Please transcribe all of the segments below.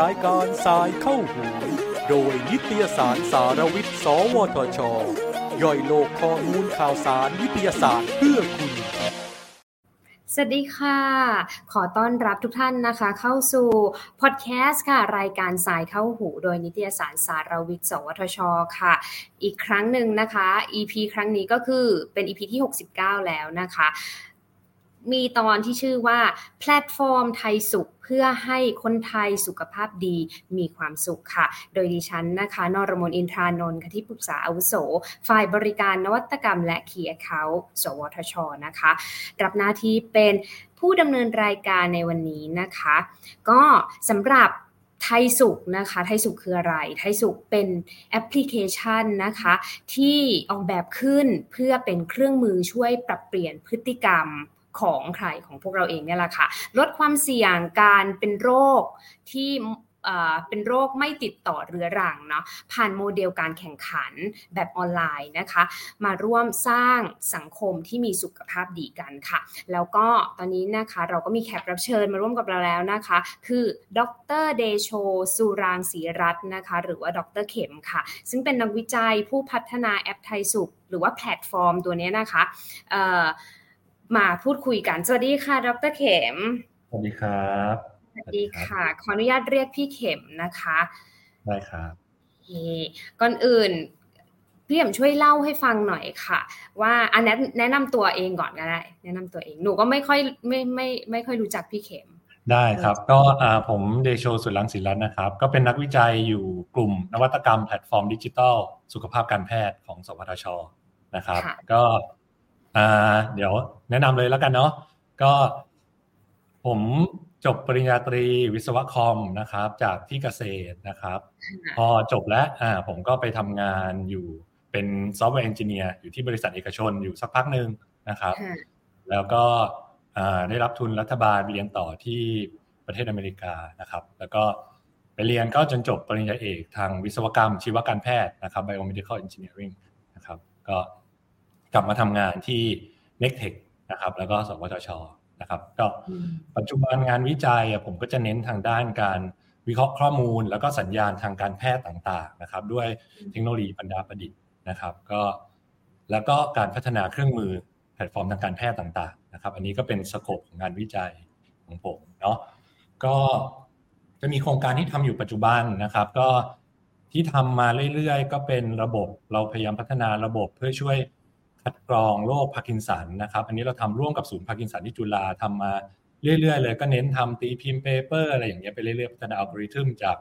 รายการสายเข้าหูโดยนิตยสารสารวิทย์ สวทช ย่อยโลกข้อมูลข่าวสารวิทยาศาสตร์เพื่อคุณ สวัสดีค่ะ ขอต้อนรับทุกท่านนะคะ เข้าสู่พอดแคสต์ค่ะ รายการสายเข้าหู โดยนิตยสารสารวิทย์ สวทช ค่ะ อีกครั้งหนึ่งนะคะ EP ครั้งนี้ก็คือเป็น EP ที่ 69 แล้วนะคะ มีตอนที่ชื่อว่าแพลตฟอร์มไทยสุขเพื่อให้คนไทยสุขภาพดีมีความสุขค่ะ โดยดิฉันนะคะ นรมนอินทรานนท์ที่ปรึกษาอาวุโส ฝ่ายบริการนวัตกรรมและเคียร์เขาสวทช นะคะ รับหน้าที่เป็นผู้ดำเนินรายการในวันนี้นะคะ ก็สำหรับไทยสุขนะคะ ไทยสุขคืออะไร ไทยสุขเป็นแอปพลิเคชันนะคะ ที่ออกแบบขึ้นเพื่อเป็นเครื่องมือช่วยปรับเปลี่ยนพฤติกรรม ของใครของพวกเราเองเนี่ยแหละค่ะ ลดความเสี่ยงการเป็นโรคที่เป็นโรคไม่ติดต่อเรื้อรังเนาะผ่านโมเดลการแข่งขันแบบออนไลน์นะคะ มาร่วมสร้างสังคมที่มีสุขภาพดีกันค่ะ แล้วก็ตอนนี้นะคะเราก็มีแขกรับเชิญมาร่วมกับเราแล้วนะคะ คือดรเดโชสุรางศรีรัตน์นะคะ หรือว่าดรเข็มค่ะ ซึ่งเป็นนักวิจัยผู้พัฒนาแอปไทยสุข หรือว่าแพลตฟอร์มตัวนี้นะคะ มาพูดคุยกัน สวัสดีค่ะ ดรเข็ม สวัสดีครับ สวัสดีค่ะ ขออนุญาตเรียกพี่เข็มนะคะ ได้ครับก่อนอื่น พี่เข็มช่วยเล่าให้ฟังหน่อยค่ะ ว่าอันนั้นแนะนำตัวเองก่อนก็ได้ แนะนำตัวเอง หนูก็ไม่ค่อยไม่ไม่ไม่ค่อยรู้จักพี่เข็ม ได้ครับ ก็ผมเดโชสุรังศิรัตน์นะครับ ก็เป็นนักวิจัยอยู่กลุ่มนวัตกรรมแพลตฟอร์มดิจิทัลสุขภาพการแพทย์ของสวทชนะครับ ก็ อ่าเดี๋ยวแนะนำเลยแล้วกันเนาะก็ผมจบปริญญาตรีวิศวะคอมนะครับ จากที่เกษตรนะครับ พอจบแล้วอ่าผมก็ไปทำงานอยู่เป็น software engineer อยู่ที่บริษัทเอกชนอยู่สักพักหนึ่งนะครับ แล้วก็ได้รับทุนรัฐบาลเรียนต่อที่ประเทศอเมริกานะครับ แล้วก็ไปเรียนก็จนจบปริญญาเอกทางวิศวกรรมชีวการแพทย์นะครับ biomedical engineering นะครับ ก็ กลับมาทำงานที่ n e c t e c h นะครับแล้วก็สวทชนะครับก็ปัจจุบันงานวิจัยผมก็จะเน้นทางด้านการวิเคราะห์ข้อมูล แล้วก็สัญญาณทางการแพทย์ต่างๆนะครับด้วยเทคโนโลยีปัญญาประดิษฐ์นะครับก็แล้วก็การพัฒนาเครื่องมือแพลตฟอร์มทางการแพทย์ต่างๆนะครับอันนี้ก็เป็น scope ของงานวิจัยของผมเนาะก็จะมีโครงการที่ทำอยู่ปัจจุบันนะครับ ก็ที่ทำมาเรื่อยๆ ก็เป็นระบบเราพยายามพัฒนาระบบเพื่อช่วย คัดกรองโรคพาร์กินสันนะครับ อันนี้เราทำร่วมกับศูนย์พาร์กินสันที่จุฬาทำมาเรื่อยๆ เลยก็เน้นทำตีพิมพ์ paper อะไรอย่างเงี้ยไปเรื่อยๆพัฒนาอัลกอริทึมจาก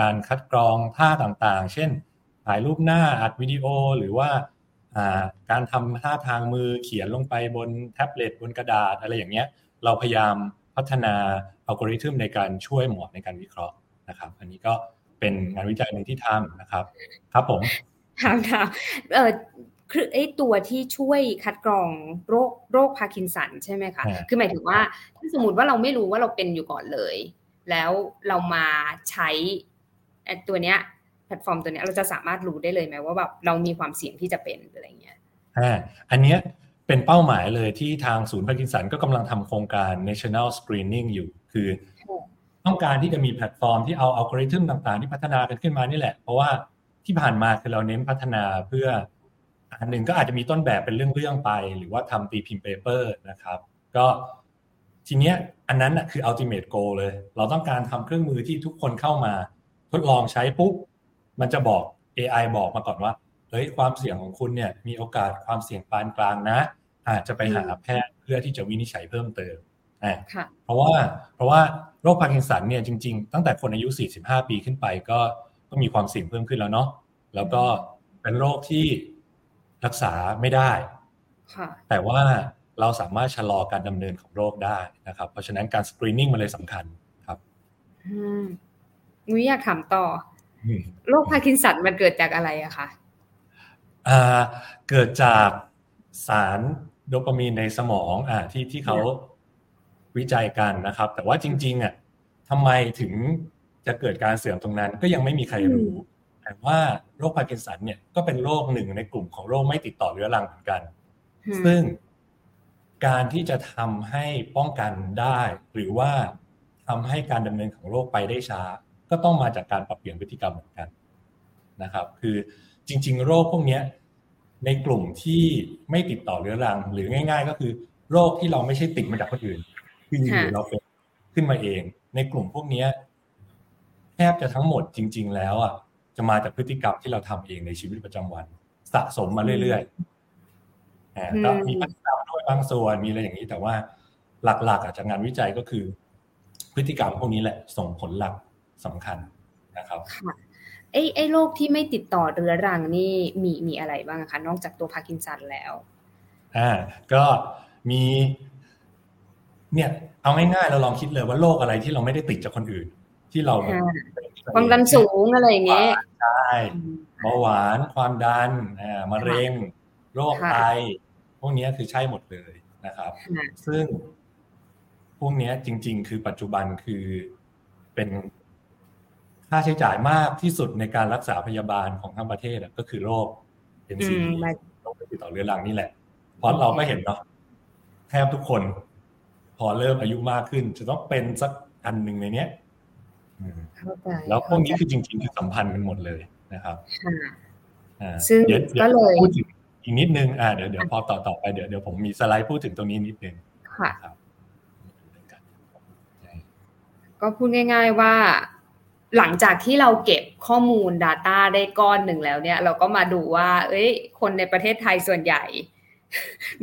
การคัดกรองท่าต่างๆ เช่น ถ่ายรูปหน้าอัดวิดีโอหรือว่าการทำท่าทางมือเขียนลงไปบนแท็บเล็ตบนกระดาษอะไรอย่างเงี้ย เราพยายามพัฒนาอัลกอริทึมในการช่วยหมอในการวิเคราะห์นะครับ อันนี้ก็เป็นงานวิจัยหนึ่งที่ทำนะครับ ครับผมถามถามเออ คือไอ้ตัวที่ช่วยคัดกรองโรคโรคพาร์กินสันใช่ไหมคะ คือหมายถึงว่าถ้าสมมติว่าเราไม่รู้ว่าเราเป็นอยู่ก่อนเลย แล้วเรามาใช้ตัวเนี้ยแพลตฟอร์มตัวเนี้ยเราจะสามารถรู้ได้เลยไหมว่าแบบเรามีความเสี่ยงที่จะเป็นอะไรเงี้ยอ่าอันเนี้ยเป็นเป้าหมายเลยที่ทางศูนย์พาร์กินสันก็กำลังทำโครงการ national screening อยู่ คือต้องการที่จะมีแพลตฟอร์มที่เอาอัลกอริทึมต่างๆ ที่พัฒนากันขึ้นมานี่แหละ เพราะว่าที่ผ่านมาคือเราเน้นพัฒนาเพื่อ อันหนึ่งก็อาจจะมีต้นแบบเป็นเรื่องๆไป หรือว่าทำตีพิมพ์ paper นะครับ ก็ทีเนี้ยอันนั้นนะคือ ultimate goal เลย เราต้องการทำเครื่องมือที่ทุกคนเข้ามา ทดลองใช้ปุ๊บ มันจะบอก AI บอกมาก่อนว่า เฮ้ยความเสี่ยงของคุณเนี่ยมีโอกาสความเสี่ยงปานกลางนะ อาจจะไปหาแพทย์เพื่อที่จะวินิจฉัยเพิ่มเติมเพราะว่าเพราะว่าโรคพาร์กินสันเนี่ยจริง ๆ ตั้งแต่คนอายุ 45 ปีขึ้นไปก็ก็มีความเสี่ยงเพิ่มขึ้นแล้วเนาะแล้วก็เป็นโรคที่ รักษาไม่ได้ แต่ว่าเราสามารถชะลอการดำเนินของโรคได้นะครับ เพราะฉะนั้นการ screening มันเลยสำคัญครับอืมนุ้ยอยากถามต่อ โรคพาร์กินสันมันเกิดจากอะไรอะคะอ่าเกิดจากสารโดปามีนในสมองอ่าที่ที่เขาวิจัยกันนะครับ แต่ว่าจริง ๆอะทำไมถึงจะเกิดการเสื่อมตรงนั้นก็ยังไม่มีใครรู้ แต่ว่าโรคพาร์กินสันเนี่ยก็เป็นโรคหนึ่งในกลุ่มของโรคไม่ติดต่อเรื้อรังเหมือนกัน ซึ่งการที่จะทำให้ป้องกันได้ หรือว่าทำให้การดำเนินของโรคไปได้ช้า ก็ต้องมาจากการปรับเปลี่ยนพฤติกรรมเหมือนกันนะครับ คือจริง ๆ โรคพวกนี้ในกลุ่มที่ไม่ติดต่อเรื้อรัง หรือง่าย ๆ ก็คือ โรคที่เราไม่ใช่ติดมาจากคนอื่นคืออยู่เราเป็นขึ้นมาเอง ในกลุ่มพวกนี้แทบจะทั้งหมดจริง ๆ แล้วอะ จะมาจากพฤติกรรมที่เราทำเองในชีวิตประจำวัน สะสมมาเรื่อยๆก็มีพัฒนาด้วยบางส่วนมีอะไรอย่างนี้ แต่ว่าหลักๆอาจจะงานวิจัยก็คือ พฤติกรรมพวกนี้แหละ ส่งผลหลักสำคัญนะครับค่ะไอ้ไอ้โรคที่ไม่ติดต่อเรื้อรังนี่มีมีอะไรบ้างคะนอกจากตัวพาร์กินสันแล้วอ่าก็มีเนี่ยเอาง่ายๆเราลองคิดเลยว่าโรคอะไรที่เราไม่ได้ติดจากคนอื่น ที่เรา ความดันสูงอะไรอย่างเงี้ยใช่เบาหวานความดันอ่ามะเร็ง โรคไตพวกนี้คือใช่หมดเลยนะครับ ซึ่งพวกนี้จริง ๆ คือปัจจุบันคือเป็นค่าใช้จ่ายมากที่สุดในการรักษาพยาบาลของทั้งประเทศก็คือโรค NCD โรคติดต่อเรื้อรังนี่แหละเพราะเราก็เห็นเนาะแทบทุกคน พอเริ่มอายุมากขึ้น จะต้องเป็นสักอันหนึ่งในเนี้ย แล้วพวกนี้คือจริงๆคือสัมพันธ์กันหมดเลยนะครับซึ่งก็เลยพูดถึงอีกนิดนึงอ่าเดี๋ยวเดี๋ยวพอต่อต่อไปเดี๋ยวเดี๋ยวผมมีสไลด์พูดถึงตรงนี้นิดนึงค่ะก็พูดง่าย ๆว่าหลังจากที่เราเก็บข้อมูล Data ได้ก้อนหนึ่งแล้วเนี่ย เราก็มาดูว่า เอ้ย คนในประเทศไทยส่วนใหญ่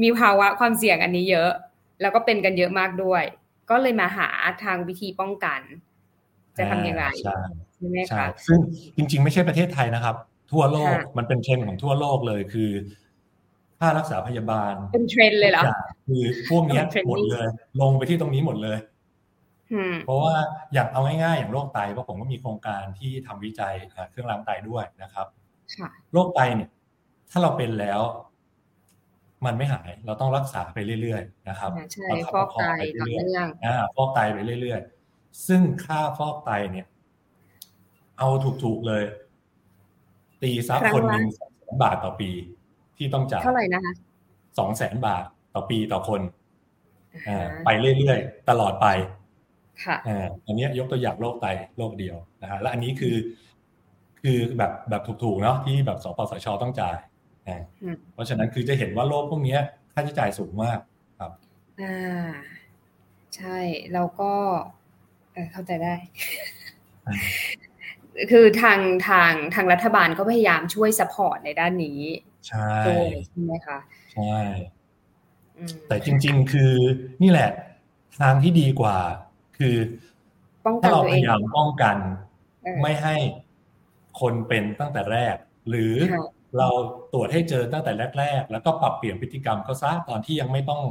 มีภาวะความเสี่ยงอันนี้เยอะ แล้วก็เป็นกันเยอะมากด้วย ก็เลยมาหาทางวิธีป้องกัน จะทำยังไงใช่ไหมคะซึ่งจริง ๆ ไม่ใช่ประเทศไทยนะครับ ทั่วโลกมันเป็นเทรนด์ของทั่วโลกเลยคือ ค่ารักษาพยาบาลเป็นเทรนด์เลยเหรอคือพวกนี้หมดเลย ลงไปที่ตรงนี้หมดเลยเพราะว่าอย่างเอาง่ายๆอย่างโรคไตเพราะผมก็มีโครงการที่ทำวิจัยเครื่องล้างไตด้วยนะครับโรคไตเนี่ย ถ้าเราเป็นแล้ว มันไม่หายเราต้องรักษาไปเรื่อยๆนะครับใช่ฟอกไตต่อเนื่องอ่าฟอกไตไปเรื่อยๆ ซึ่งค่าฟอกไตเนี่ย เอาถูกๆเลย ตีซักคนหนึ่งสองแสนบาทต่อปี ที่ต้องจ่ายเท่าไหร่นะคะสองแสนบาทต่อปีต่อคนอ่าไปเรื่อยๆ ตลอดไปค่ะอันนี้ยกตัวอย่างโรคไตโรคเดียวนะฮะและอันนี้คือ คือแบบแบบถูกๆเนาะที่แบบสปสชต้องจ่ายเพราะฉะนั้นคือจะเห็นว่าโรคพวกนี้ค่าใช้จ่ายสูงมากครับ อ่า ใช่แล้วก็ เข้าใจได้ คือทางทางทางรัฐบาลก็พยายามช่วยสปอร์ตในด้านนี้ ใช่ใช่ไหมคะใช่แต่จริง ๆ คือนี่แหละ ทางที่ดีกว่า คือถ้าเราพยายามป้องกัน ไม่ให้คนเป็นตั้งแต่แรก หรือเราตรวจให้เจอตั้งแต่แรก ๆ แล้วก็ปรับเปลี่ยนพฤติกรรมก็ซะตอนที่ยังไม่ต้อง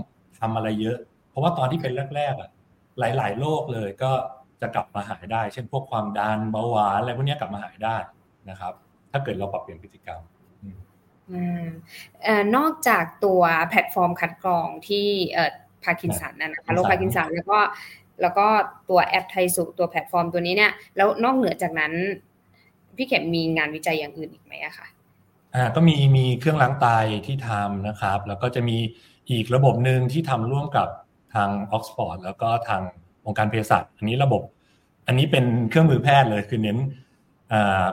ทำอะไรเยอะ เพราะว่าตอนที่เป็นแรกๆอะ หลาย ๆ โรคเลยก็จะกลับมาหายได้ เช่นพวกความดันเบาหวานอะไรพวกนี้กลับมาหายได้นะครับ ถ้าเกิดเราปรับเปลี่ยนพฤติกรรมนอกจากตัวแพลตฟอร์มคัดกรองที่พาร์กินสันนะคะโรคพาร์กินสันแล้วก็แล้วก็ตัวแอปไทยสุขตัวแพลตฟอร์มตัวนี้เนี่ยแล้วนอกเหนือจากนั้น พี่เข็มมีงานวิจัยอย่างอื่นอีกไหมอะคะอ่าก็มีมีเครื่องล้างไตที่ทำนะครับ แล้วก็จะมีอีกระบบหนึ่งที่ทำร่วมกับ ทางออกซฟอร์ดแล้วก็ทางองค์การเภสัชอันนี้ระบบ อันนี้เป็นเครื่องมือแพทย์เลยคือเน้น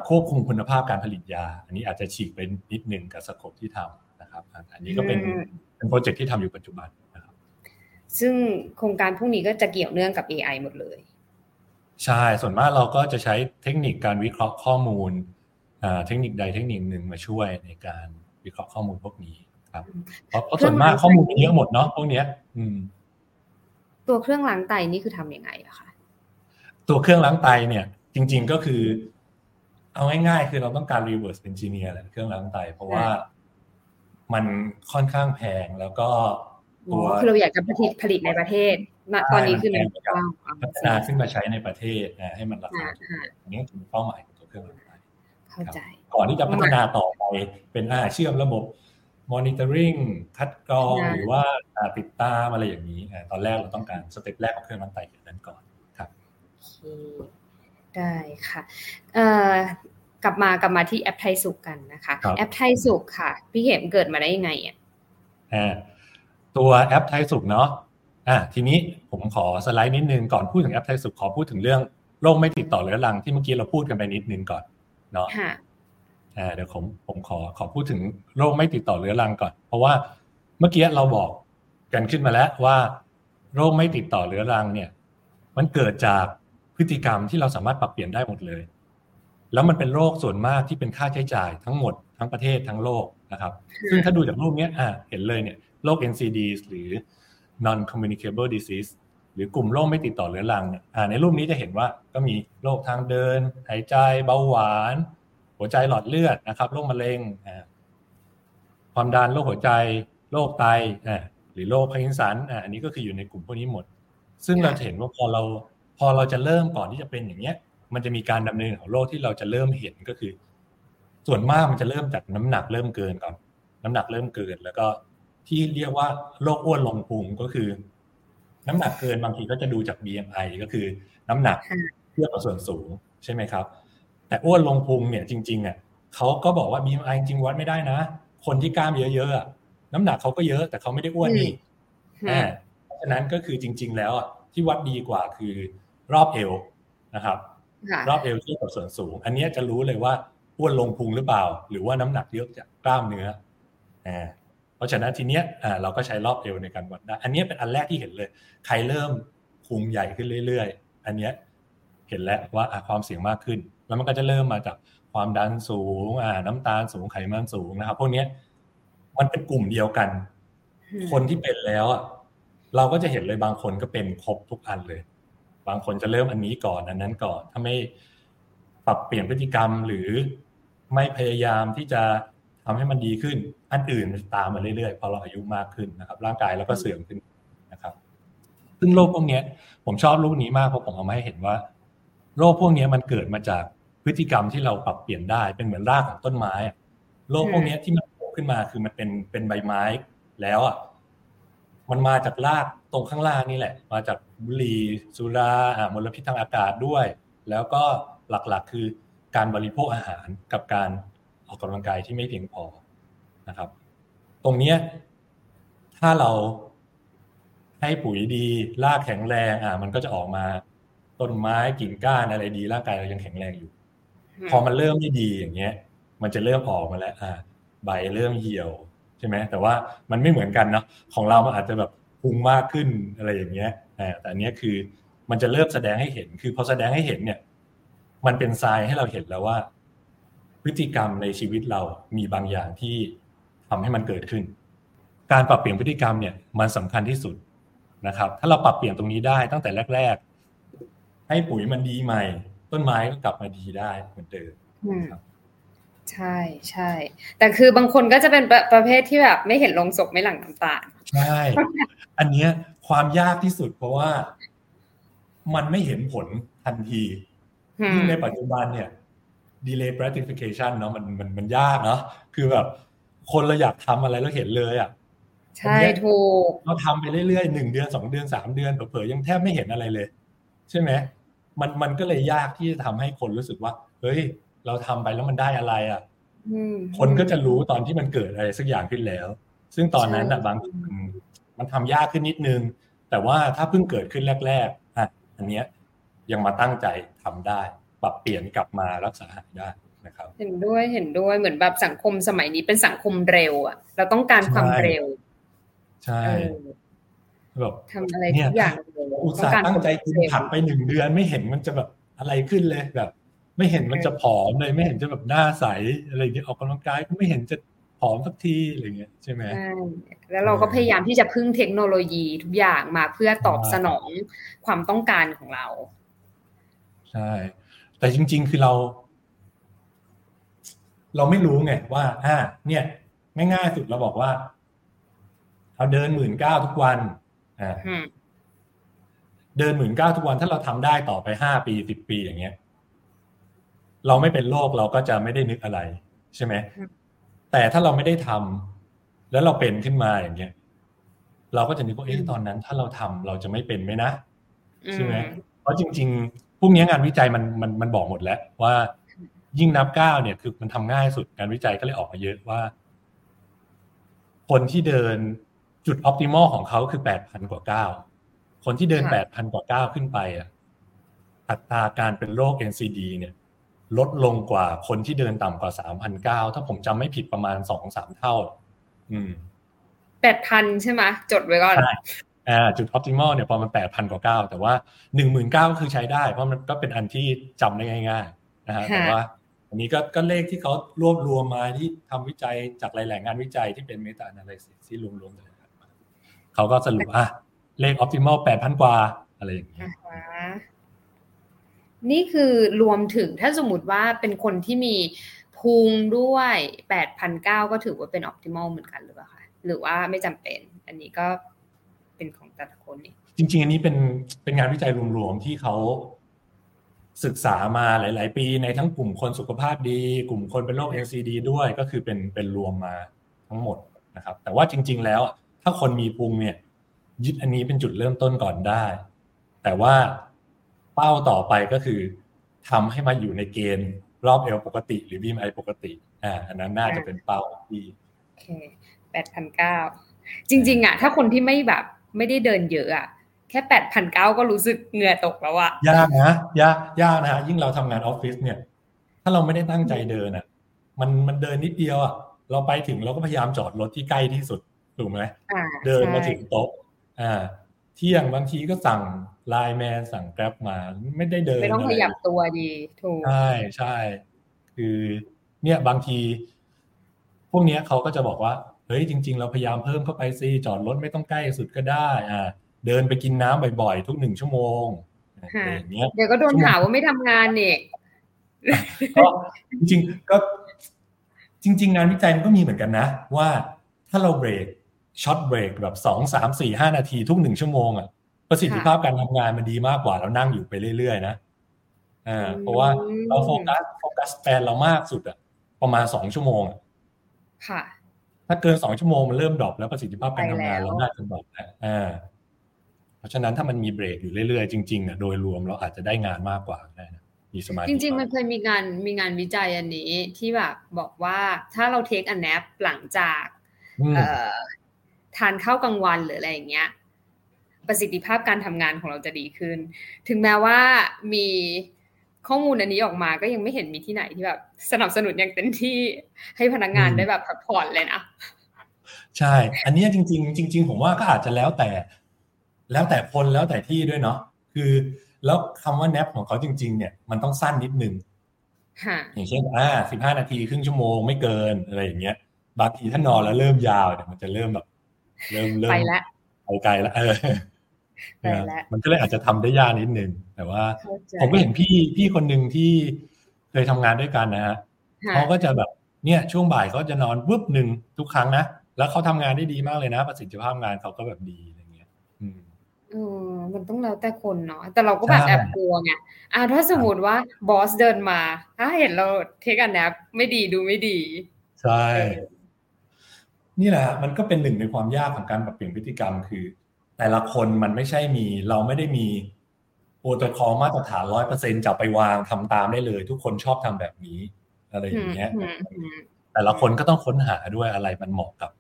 ควบคุมคุณภาพการผลิตยา อันนี้อาจจะฉีกไปนิดนึงกับสกบที่ทำนะครับ อันนี้ก็เป็นเป็นโปรเจกต์ที่ทำอยู่ปัจจุบันซึ่งโครงการพวกนี้ก็จะเกี่ยวเนื่องกับ AI หมดเลย ใช่ ส่วนมากเราก็จะใช้เทคนิคการวิเคราะห์ข้อมูลเทคนิคใดเทคนิคหนึ่งมาช่วยในการวิเคราะห์ข้อมูลพวกนี้ครับ เพราะส่วนมากข้อมูลเยอะหมดเนาะพวกนี้อืม ตัวเครื่องล้างไตนี่คือทํำยังไงอะคะตัวเครื่องล้างไตเนี่ย จริง ๆก็คือ เอาง่ายๆคือเราต้องการ reverse engineer แหละเครื่องล้างไต เพราะว่ามันค่อนข้างแพงแล้วก็ตัวคือเราอยากจะผลิตผลิตในประเทศตอนนี้คือมันพัฒนาขึ้นมาใช้ในประเทศนะให้มันราคาอันนี้คือเป้าหมายของตัวเครื่องมือไฟเข้าใจก่อนที่จะพัฒนาต่อไปเป็นอาเชื่อมระบบ monitoring คัดกรองหรือว่าติดตามอะไรอย่างนี้ ตอนแรกเราต้องการ step แรกของเครื่องมันไตนั้นก่อนครับได้ค่ะกลับมากลับมาที่แอปไทยสุขกันนะคะแอปไทยสุขค่ะ พี่เข็มเกิดมาได้ยังไงอะตัวแอปไทยสุขเนาะอะทีนี้ผมขอสไลด์นิดนึงก่อนพูดถึงแอปไทยสุขขอพูดถึงเรื่องโรคไม่ติดต่อเรื้อรังที่เมื่อกี้เราพูดกันไปนิดนึงก่อนเนาะอ่า เดี๋ยวผมผมขอขอพูดถึงโรคไม่ติดต่อเรื้อรังก่อน เพราะว่าเมื่อกี้เราบอกกันขึ้นมาแล้วว่า โรคไม่ติดต่อเรื้อรังเนี่ย มันเกิดจากพฤติกรรมที่เราสามารถปรับเปลี่ยนได้หมดเลย แล้วมันเป็นโรคส่วนมากที่เป็นค่าใช้จ่ายทั้งหมดทั้งประเทศทั้งโลกนะครับ ซึ่งถ้าดูจากรูปนี้อ่าเห็นเลยเนี่ยโรค NCD หรือ non communicable disease หรือกลุ่มโรคไม่ติดต่อเรื้อรังเนี่ยในรูปนี้จะเห็นว่าก็มีโรคทางเดิน หายใจเบาหวาน หัวใจหลอดเลือดนะครับโรคมะเร็งความดันโรคหัวใจโรคไตหรือโรคพาร์กินสันอันนี้ก็คืออยู่ในกลุ่มพวกนี้หมด ซึ่งเราเห็นว่าพอเราพอเราจะเริ่มก่อนที่จะเป็นอย่างเนี้ย มันจะมีการดำเนินของโรคที่เราจะเริ่มเห็นก็คือ ส่วนมากมันจะเริ่มจากน้ำหนักเริ่มเกินก่อนน้ำหนักเริ่มเกิน แล้วก็ที่เรียกว่าโรคอ้วนลงพุงก็คือ น้ำหนักเกินบางทีก็จะดูจาก BMI ก็คือน้ำหนักเทียบกับส่วนสูงใช่ไหมครับ แต่อ้วนลงพุงเนี่ยจริงๆอะเขาก็บอกว่า BMI จริงวัดไม่ได้นะ คนที่กล้ามเยอะๆน้ำหนักเขาก็เยอะ แต่เขาไม่ได้อ้วนนี่เพราะฉะนั้นก็คือจริง ๆ แล้วที่วัดดีกว่าคือรอบเอวนะครับ รอบเอวเทียบกับส่วนสูง อันนี้จะรู้เลยว่าอ้วนลงพุงหรือเปล่า หรือว่าน้ำหนักเยอะจากกล้ามเนื้ออ่าเพราะฉะนั้นทีเนี้ยเราก็ใช้รอบเอวในการวัดได้อันนี้เป็นอันแรกที่เห็นเลย ใครเริ่มพุงใหญ่ขึ้นเรื่อย ๆ อันเนี้ยเห็นแล้วว่าความเสี่ยงมากขึ้น แล้วมันก็จะเริ่มมาจากความดันสูงอ่าน้ำตาลสูงไขมันสูงนะครับพวกนี้มันเป็นกลุ่มเดียวกัน คนที่เป็นแล้วอะเราก็จะเห็นเลยบางคนก็เป็นครบทุกอันเลย บางคนจะเริ่มอันนี้ก่อนอันนั้นก่อน ถ้าไม่ปรับเปลี่ยนพฤติกรรมหรือไม่พยายามที่จะทำให้มันดีขึ้น อันอื่นตามมาเรื่อยๆพอเราอายุมากขึ้นนะครับ ร่างกายเราก็เสื่อมขึ้นนะครับ ซึ่งโรคพวกนี้ผมชอบรูปนี้มากเพราะผมเอามาให้เห็นว่า โรคพวกนี้มันเกิดมาจาก พฤติกรรมที่เราปรับเปลี่ยนได้เป็นเหมือนรากของต้นไม้โรคพวกนี้ที่มันโผล่ขึ้นมาคือมันเป็นเป็นใบไม้แล้วอะมันมาจากรากตรงข้างล่างนี่แหละ มาจากบุหรี่สุรามลพิษทางอากาศด้วย แล้วก็หลักๆคือการบริโภคอาหารกับการออกกำลังกายที่ไม่เพียงพอนะครับ ตรงนี้ถ้าเราให้ปุ๋ยดีรากแข็งแรง อ่า มันก็จะออกมาต้นไม้กิ่งก้านอะไรดีร่างกายเรายังแข็งแรงอยู่ พอมันเริ่มไม่ดีอย่างเงี้ย มันจะเริ่มออกมาแล้ว อ่า ใบเริ่มเหี่ยวใช่ไหมแต่ว่ามันไม่เหมือนกันเนาะของเรามันอาจจะแบบพุงมากขึ้นอะไรอย่างเงี้ยอ่าแต่อันนี้คือมันจะเริ่มแสดงให้เห็น คือพอแสดงให้เห็นเนี่ย มันเป็นทรายให้เราเห็นแล้วว่า พฤติกรรมในชีวิตเรามีบางอย่างที่ทำให้มันเกิดขึ้น การปรับเปลี่ยนพฤติกรรมเนี่ยมันสำคัญที่สุดนะครับ ถ้าเราปรับเปลี่ยนตรงนี้ได้ตั้งแต่แรก ๆ ให้ปุ๋ยมันดีใหม่ ต้นไม้ก็กลับมาดีได้เหมือนเดิมใช่ใช่แต่คือบางคนก็จะเป็นประเภทที่แบบไม่เห็นลงศพไม่หลั่งน้ำตาใช่อันเนี้ยความยากที่สุดเพราะว่า มันไม่เห็นผลทันทียิ่งในปัจจุบันเนี่ย delay gratification เนาะมันมันมันยากเนาะคือแบบ คนเราอยากทำอะไรแล้วเห็นเลยอะใช่ถูกเราทำไปเรื่อยๆหนึ่งเดือนสองเดือนสามเดือนเผลอๆยังแทบไม่เห็นอะไรเลย ใช่ไหม มันมันก็เลยยากที่จะทำให้คนรู้สึกว่า เฮ้ย เราทำไปแล้วมันได้อะไรอะคนก็จะรู้ตอนที่มันเกิดอะไรสักอย่างขึ้นแล้ว ซึ่งตอนนั้นอะบางมันทำยากขึ้นนิดนึง แต่ว่าถ้าเพิ่งเกิดขึ้นแรกๆอะอันเนี้ยยังมาตั้งใจทำได้ ปรับเปลี่ยนกลับมารักษาหายได้นะครับ เห็นด้วยเห็นด้วยเหมือนแบบสังคมสมัยนี้เป็นสังคมเร็วอะเราต้องการความเร็ว ใช่แบบทำอะไรทุกอย่าง อุตส่าห์ตั้งใจกินผักไปหนึ่งเดือนไม่เห็นมันจะแบบอะไรขึ้นเลยแบบ ไม่เห็นมันจะผอมเลยไม่เห็นจะแบบหน้าใสอะไรอย่างเงี้ยออกกำลังกายก็ไม่เห็นจะผอมสักทีอะไรเงี้ยใช่ไหมใช่แล้วเราก็พยายามที่จะพึ่งเทคโนโลยีทุกอย่างมาเพื่อตอบสนองความต้องการของเรา ใช่ แต่จริง ๆ คือเรา เราไม่รู้ไงว่าอ่าเนี่ย ง่ายๆสุดเราบอกว่าเราเดินหมื่นเก้าทุกวันอ่า เดินหมื่นเก้าทุกวันถ้าเราทำได้ต่อไปห้าปีสิบปีอย่างเงี้ย เราไม่เป็นโรคเราก็จะไม่ได้นึกอะไร ใช่ไหมแต่ถ้าเราไม่ได้ทำแล้วเราเป็นขึ้นมาอย่างเงี้ย เราก็จะนึกว่าเอ๊ะตอนนั้น ถ้าเราทำเราจะไม่เป็นไหมนะใช่ไหมเพราะจริง ๆ พวกนี้งานวิจัยมันมันมันบอกหมดแล้วว่ายิ่งนับเก้าเนี่ยคือมันทำง่ายสุดงานวิจัยก็เลยออกมาเยอะว่า คนที่เดินจุดออ t ติมอลของเขาคือแปดพันกว่าเก้า คนที่เดินแปดพันกว่าเก้าขึ้นไปอะอัตราการเป็นโรค NCD เนี่ย ลดลงกว่าคนที่เดินต่ำกว่าสามพันเก้าถ้าผมจำไม่ผิดประมาณสองสามเท่า อืมแปดพันใช่ไหมจดไว้ก่อนใช่อ่าจุดออ t ติมอลเนี่ยพอมันแปดพันกว่าก้าวแต่ว่าหนึ่งหมื่นก้าวก็คือใช้ได้ เพราะมันก็เป็นอันที่จำได้ง่าย ๆ นะฮะแต่ว่าอันนี้ก็ก็เลขที่เขารวบรวมมาที่ทำวิจัยจากหลาย ๆ งานวิจัยที่เป็น meta-analysis ที่รวมๆกันเขาก็สรุปอะ เลข optimal แปดพันกว่าอะไรอย่างเงี้ยนี่คือรวมถึงถ้าสมมติว่าเป็นคนที่มีพุงด้วยแปดพันก้าวก็ถือว่าเป็น optimal เหมือนกันหรือเปล่าคะหรือว่าไม่จำเป็น อันนี้ก็เป็นของแต่ละคนนี่จริง ๆ อันนี้เป็นเป็นงานวิจัยรวมๆที่เขาศึกษามาหลาย ๆ ปีในทั้งกลุ่มคนสุขภาพดี กลุ่มคนเป็นโรค NCD ด้วยก็คือเป็นเป็นรวมมาทั้งหมดนะครับ แต่ว่าจริง ๆ แล้วถ้าคนมีพุงเนี่ย ยึดอันนี้เป็นจุดเริ่มต้นก่อนได้ แต่ว่าเป้าต่อไปก็คือทำให้มาอยู่ในเกณฑ์รอบเอวปกติ หรือ BMI ปกติอ่าอันนั้นน่าจะเป็นเป้าที่โอเคแปดพันก้าวจริง ๆ อะ ถ้าคนที่ไม่แบบไม่ได้เดินเยอะอะแค่แปดพันก้าวก็รู้สึกเหงื่อตกแล้วอะยากนะยากยากนะยิ่งเราทำงานออฟฟิศเนี่ย ถ้าเราไม่ได้ตั้งใจเดินอะมันมันเดินนิดเดียวอะเราไปถึงเราก็พยายามจอดรถที่ใกล้ที่สุดถูกไหมเดินมาถึงโต๊ะ อ่าเที่ยงบางทีก็สั่ง LINE MAN สั่ง Grab มา ไม่ได้เดินไม่ต้องขยับตัวดีถูกใช่ใช่คือเนี่ยบางที พวกนี้เขาก็จะบอกว่าเฮ้ยจริง ๆ เราพยายามเพิ่มเข้าไปซิจอดรถไม่ต้องใกล้สุดก็ได้อ่าเดินไปกินน้ำบ่อยๆ ทุกหนึ่งชั่วโมงอย่างเงี้ยเดี๋ยวก็โดนหาว่าไม่ทำงานเนี่ยก็จริงๆก็จริง ๆ งานวิจัยมันก็มีเหมือนกันนะ ว่าถ้าเราเบรก ช็อตเบรกแบบสองสามสี่ห้านาทีทุกหนึ่งชั่วโมงอะประสิทธิภาพการทำงานมันดีมากกว่าเรานั่งอยู่ไปเรื่อยๆนะอ่าเพราะว่าเรา focus focus span เรามากสุดอะ ประมาณสองชั่วโมงค่ะ ถ้าเกินสองชั่วโมงมันเริ่ม drop แล้วประสิทธิภาพการทำงานเราน่าจะ drop อ่าเพราะฉะนั้นถ้ามันมีเบรกอยู่เรื่อยๆจริงๆอะโดยรวมเราอาจจะได้งานมากกว่าได้นะมีสมาธิจริง ๆ มันเคยมีงานมีงานวิจัยอันนี้ที่แบบบอกว่าถ้าเรา take a nap หลังจาก ทานข้าวกลางวันหรืออะไรอย่างเงี้ย ประสิทธิภาพการทำงานของเราจะดีขึ้น ถึงแม้ว่ามีข้อมูลอันนี้ออกมาก็ยังไม่เห็นมีที่ไหนที่แบบสนับสนุนอย่างเต็มที่ให้พนักงานได้แบบพักผ่อนเลยนะใช่ อันนี้จริง ๆ จริง ๆ ผมว่าก็อาจจะแล้วแต่ แล้วแต่คนแล้วแต่ที่ด้วยเนาะคือแล้วคำว่าแนปของเขาจริง ๆ เนี่ยมันต้องสั้นนิดนึงอย่างเช่นอ่าสิบห้านาทีครึ่งชั่วโมงไม่เกินอะไรอย่างเงี้ยบางทีถ้านอนแล้วเริ่มยาวเนี่ยมันจะเริ่มแบบ เริ่มเริ่มไปแล้วไปไกลแล้วเออมันก็เลยอาจจะทำได้ยากนิดนึงแต่ว่า ผมก็เห็นพี่พี่คนหนึ่งที่เคยทำงานด้วยกันนะฮะเขาก็จะแบบเนี่ยช่วงบ่ายเขาจะนอนวุบหนึ่งทุกครั้งนะแล้วเขาทำงานได้ดีมากเลยนะ ประสิทธิภาพงานเขาก็แบบดีเออมันต้องแล้วแต่คนเนาะแต่เราก็แบบแอบกลัวไงอ่าถ้าสมมติว่าบอสเดินมา ถ้าเห็นเรา take a nap ไม่ดีดูไม่ดี ใช่ นี่แหละมันก็เป็นหนึ่งในความยากของการปรับเปลี่ยนพฤติกรรม คือ แต่ละคนมันไม่ใช่มี เราไม่ได้มีโปรโตคอลมาตรฐานร้อยเปอร์เซ็นต์จับไปวางทำตามได้เลย ทุกคนชอบทำแบบนี้ อะไรอย่างเงี้ย แต่ละคนก็ต้องค้นหาด้วยอะไรมันเหมาะกับ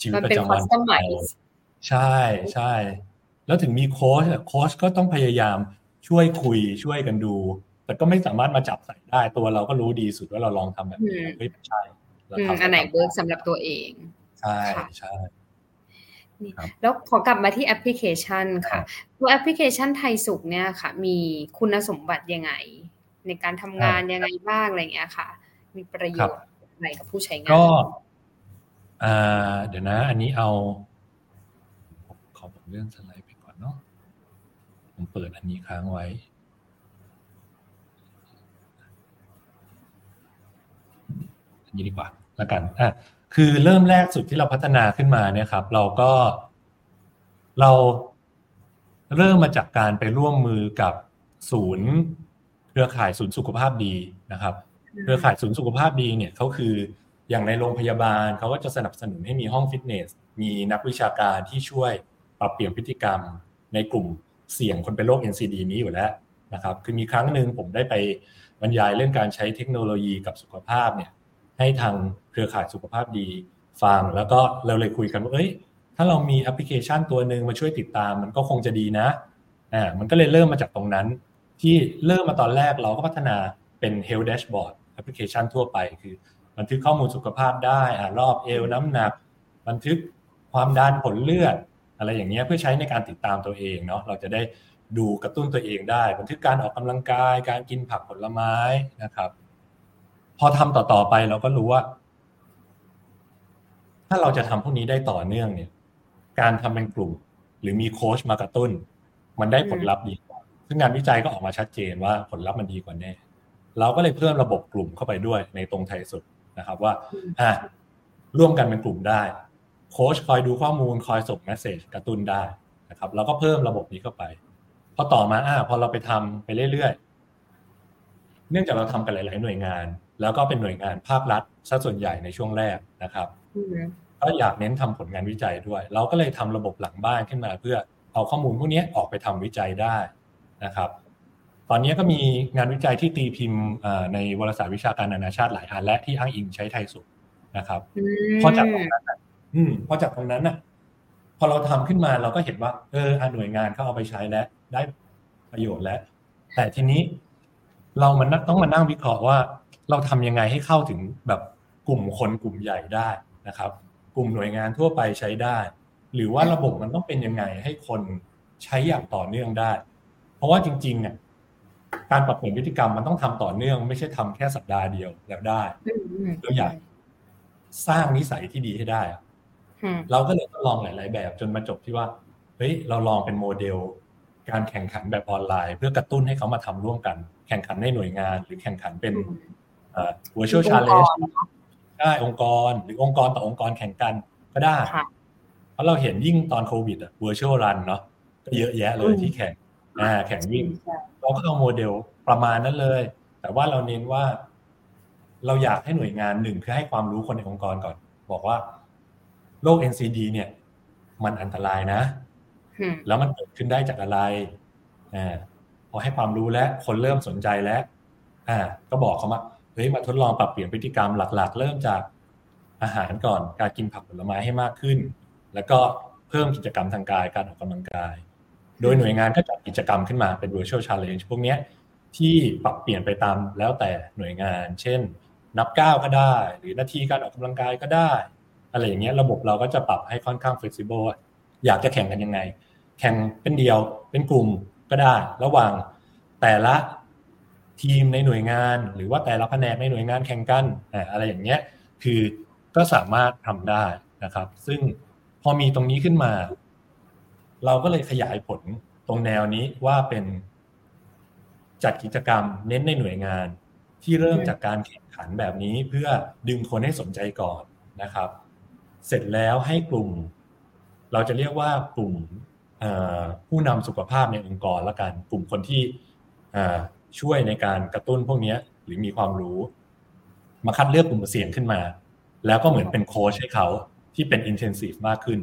ชีวิตประจำวันใช่ใช่แล้วถึงมีโค้ชโค้ชก็ต้องพยายามช่วยคุยช่วยกันดู แต่ก็ไม่สามารถมาจับใส่ได้ตัวเราก็รู้ดีสุดว่าเราลองทำแบบนี้ไม่ใช่ อันไหน work สำหรับตัวเอง ใช่ใช่แล้วขอกลับมาที่แอปพลิเคชันค่ะตัวแอปพลิเคชันไทยสุขเนี่ยค่ะ มีคุณสมบัติยังไง ในการทำงานยังไงบ้างอะไรเงี้ยค่ะ มีประโยชน์อะไรกับผู้ใช้งานก็เดี๋ยวนะ อันนี้เอา ขอผมเลื่อนสไลด์เนาะผมเปิดอันนี้ค้างไว้ นนี้ดีกว่าแล้วกันอะคือเริ่มแรกสุดที่เราพัฒนาขึ้นมาเนี่ยครับ เราก็เราเริ่มมาจากการไปร่วมมือกับศูนย์เครือข่ายศูนย์สุขภาพดีนะครับ เครือข่ายศูนย์สุขภาพดีเนี่ยเขาคืออย่างในโรงพยาบาลเขาก็จะสนับสนุนให้มีห้องฟิตเนส มีนักวิชาการที่ช่วยปรับเปลี่ยนพฤติกรรม ในกลุ่มเสี่ยงคนเป็นโรค NCD นี้อยู่แล้วนะครับ คือมีครั้งหนึ่งผมได้ไปบรรยายเรื่องการใช้เทคโนโลยีกับสุขภาพเนี่ย ให้ทางเครือข่ายสุขภาพดีฟัง แล้วก็เราเลยคุยกันว่าเอ้ย ถ้าเรามีแอปพลิเคชันตัวหนึ่งมาช่วยติดตามมันก็คงจะดีนะอ่ามันก็เลยเริ่มมาจากตรงนั้น ที่เริ่มมาตอนแรกเราก็พัฒนาเป็น Health Dashboard แอปพลิเคชันทั่วไปคือ บันทึกข้อมูลสุขภาพได้อ่ารอบเอวน้ำหนัก บันทึกความดันผลเลือด อะไรอย่างเงี้ยเพื่อใช้ในการติดตามตัวเองเนาะเราจะได้ดูกระตุ้นตัวเองได้ บันทึกการออกกำลังกาย การกินผักผลไม้นะครับ พอทำต่อๆไปเราก็รู้ว่า ถ้าเราจะทำพวกนี้ได้ต่อเนื่องเนี่ย การทำเป็นกลุ่ม หรือมีโค้ชมากระตุ้น มันได้ผลลัพธ์ดีกว่าซึ่งงานวิจัยก็ออกมาชัดเจนว่าผลลัพธ์มันดีกว่าแน่เราก็เลยเพิ่มระบบกลุ่มเข้าไปด้วยในตรงไทยสุดนะครับว่าอะร่วมกันเป็นกลุ่มได้ โค้ชคอยดูข้อมูลคอยส่งเมสเซจกระตุ้นได้นะครับเราก็เพิ่มระบบนี้เข้าไปพอต่อมาอ่าพอเราไปทำไปเรื่อยๆ เนื่องจากเราทำกันหลาย ๆ หน่วยงาน แล้วก็เป็นหน่วยงานภาครัฐซะส่วนใหญ่ในช่วงแรกนะครับก็อยากเน้นทำผลงานวิจัยด้วย เราก็เลยทำระบบหลังบ้านขึ้นมาเพื่อเอาข้อมูลพวกนี้ออกไปทำวิจัยได้นะครับ ตอนนี้ก็มีงานวิจัยที่ตีพิมพ์ในวารสารวิชาการนานาชาติหลายอันและที่อ้างอิงใช้ไทยสุดนะครับพอจากตรงนั้นอืมพอจากตรงนั้นน่ะ พอเราทำขึ้นมาเราก็เห็นว่า เออหน่วยงานเขาเอาไปใช้แล้วได้ประโยชน์แล้วแต่ทีนี้ เรามันต้องมานั่งวิเคราะห์ว่า เราทำยังไงให้เข้าถึงแบบกลุ่มคนกลุ่มใหญ่ได้นะครับ กลุ่มหน่วยงานทั่วไปใช้ได้ หรือว่าระบบมันต้องเป็นยังไงให้คนใช้อย่างต่อเนื่องได้ เพราะว่าจริงๆเนี่ยการปรับเปลี่ยนพฤติกรรมมันต้องทำต่อเนื่อง ไม่ใช่ทำแค่สัปดาห์เดียวแล้วได้เราอยากสร้างนิสัยที่ดีให้ได้เราก็เลยลองหลาย ๆ แบบจนมาจบที่ว่าเฮ้ยเราลองเป็นโมเดล การแข่งขันแบบออนไลน์ เพื่อกระตุ้นให้เขามาทำร่วมกัน แข่งขันในหน่วยงาน หรือแข่งขันเป็น virtual challenge ได้องค์กรหรือองค์กรต่อองค์กรแข่งกันก็ได้ เพราะเราเห็นยิ่งตอนโควิดอะ virtual run เนาะก็เยอะแยะเลยที่แข่งอ่าแข่งวิ่ง เราก็เอาโมเดลประมาณนั้นเลย แต่ว่าเราเน้นว่า เราอยากให้หน่วยงานหนึ่งคือให้ความรู้คนในองค์กรก่อน บอกว่าโรค NCD เนี่ย มันอันตรายนะ แล้วมันเกิดขึ้นได้จากอะไรอ่า พอให้ความรู้แล้วคนเริ่มสนใจแล้วอ่า ก็บอกเขามาเฮ้ยมาทดลองปรับเปลี่ยนพฤติกรรมหลัก ๆ เริ่มจากอาหารก่อนการกินผักผลไม้ให้มากขึ้น แล้วก็เพิ่มกิจกรรมทางกายการออกกำลังกาย โดยหน่วยงานก็จัดกิจกรรมขึ้นมาเป็น virtual challenge พวกนี้ที่ปรับเปลี่ยนไปตามแล้วแต่หน่วยงาน เช่น นับก้าวก็ได้ หรือนาทีการออกกำลังกายก็ได้อะไรอย่างเงี้ยระบบเราก็จะปรับให้ค่อนข้าง flexible อยากจะแข่งกันยังไง แข่งเป็นเดียวเป็นกลุ่ม ก็ได้ ระหว่างแต่ละทีมในหน่วยงาน หรือว่าแต่ละแผนกในหน่วยงานแข่งกันอะไรอย่างเงี้ยคือก็สามารถทำได้นะครับ ซึ่งพอมีตรงนี้ขึ้นมา เราก็เลยขยายผลตรงแนวนี้ว่าเป็นจัดกิจกรรมเน้นในหน่วยงาน ที่เริ่มจากการแข่งขันแบบนี้เพื่อดึงคนให้สนใจก่อนนะครับ เสร็จแล้วให้กลุ่ม เราจะเรียกว่ากลุ่ม ผู้นำสุขภาพในองค์กรละกันกลุ่มคนที่ช่วยในการกระตุ้นพวกนี้หรือมีความรู้ มาคัดเลือกกลุ่มเสี่ยงขึ้นมา แล้วก็เหมือนเป็นโค้ชให้เขาที่เป็นอินเทนซีฟมากขึ้น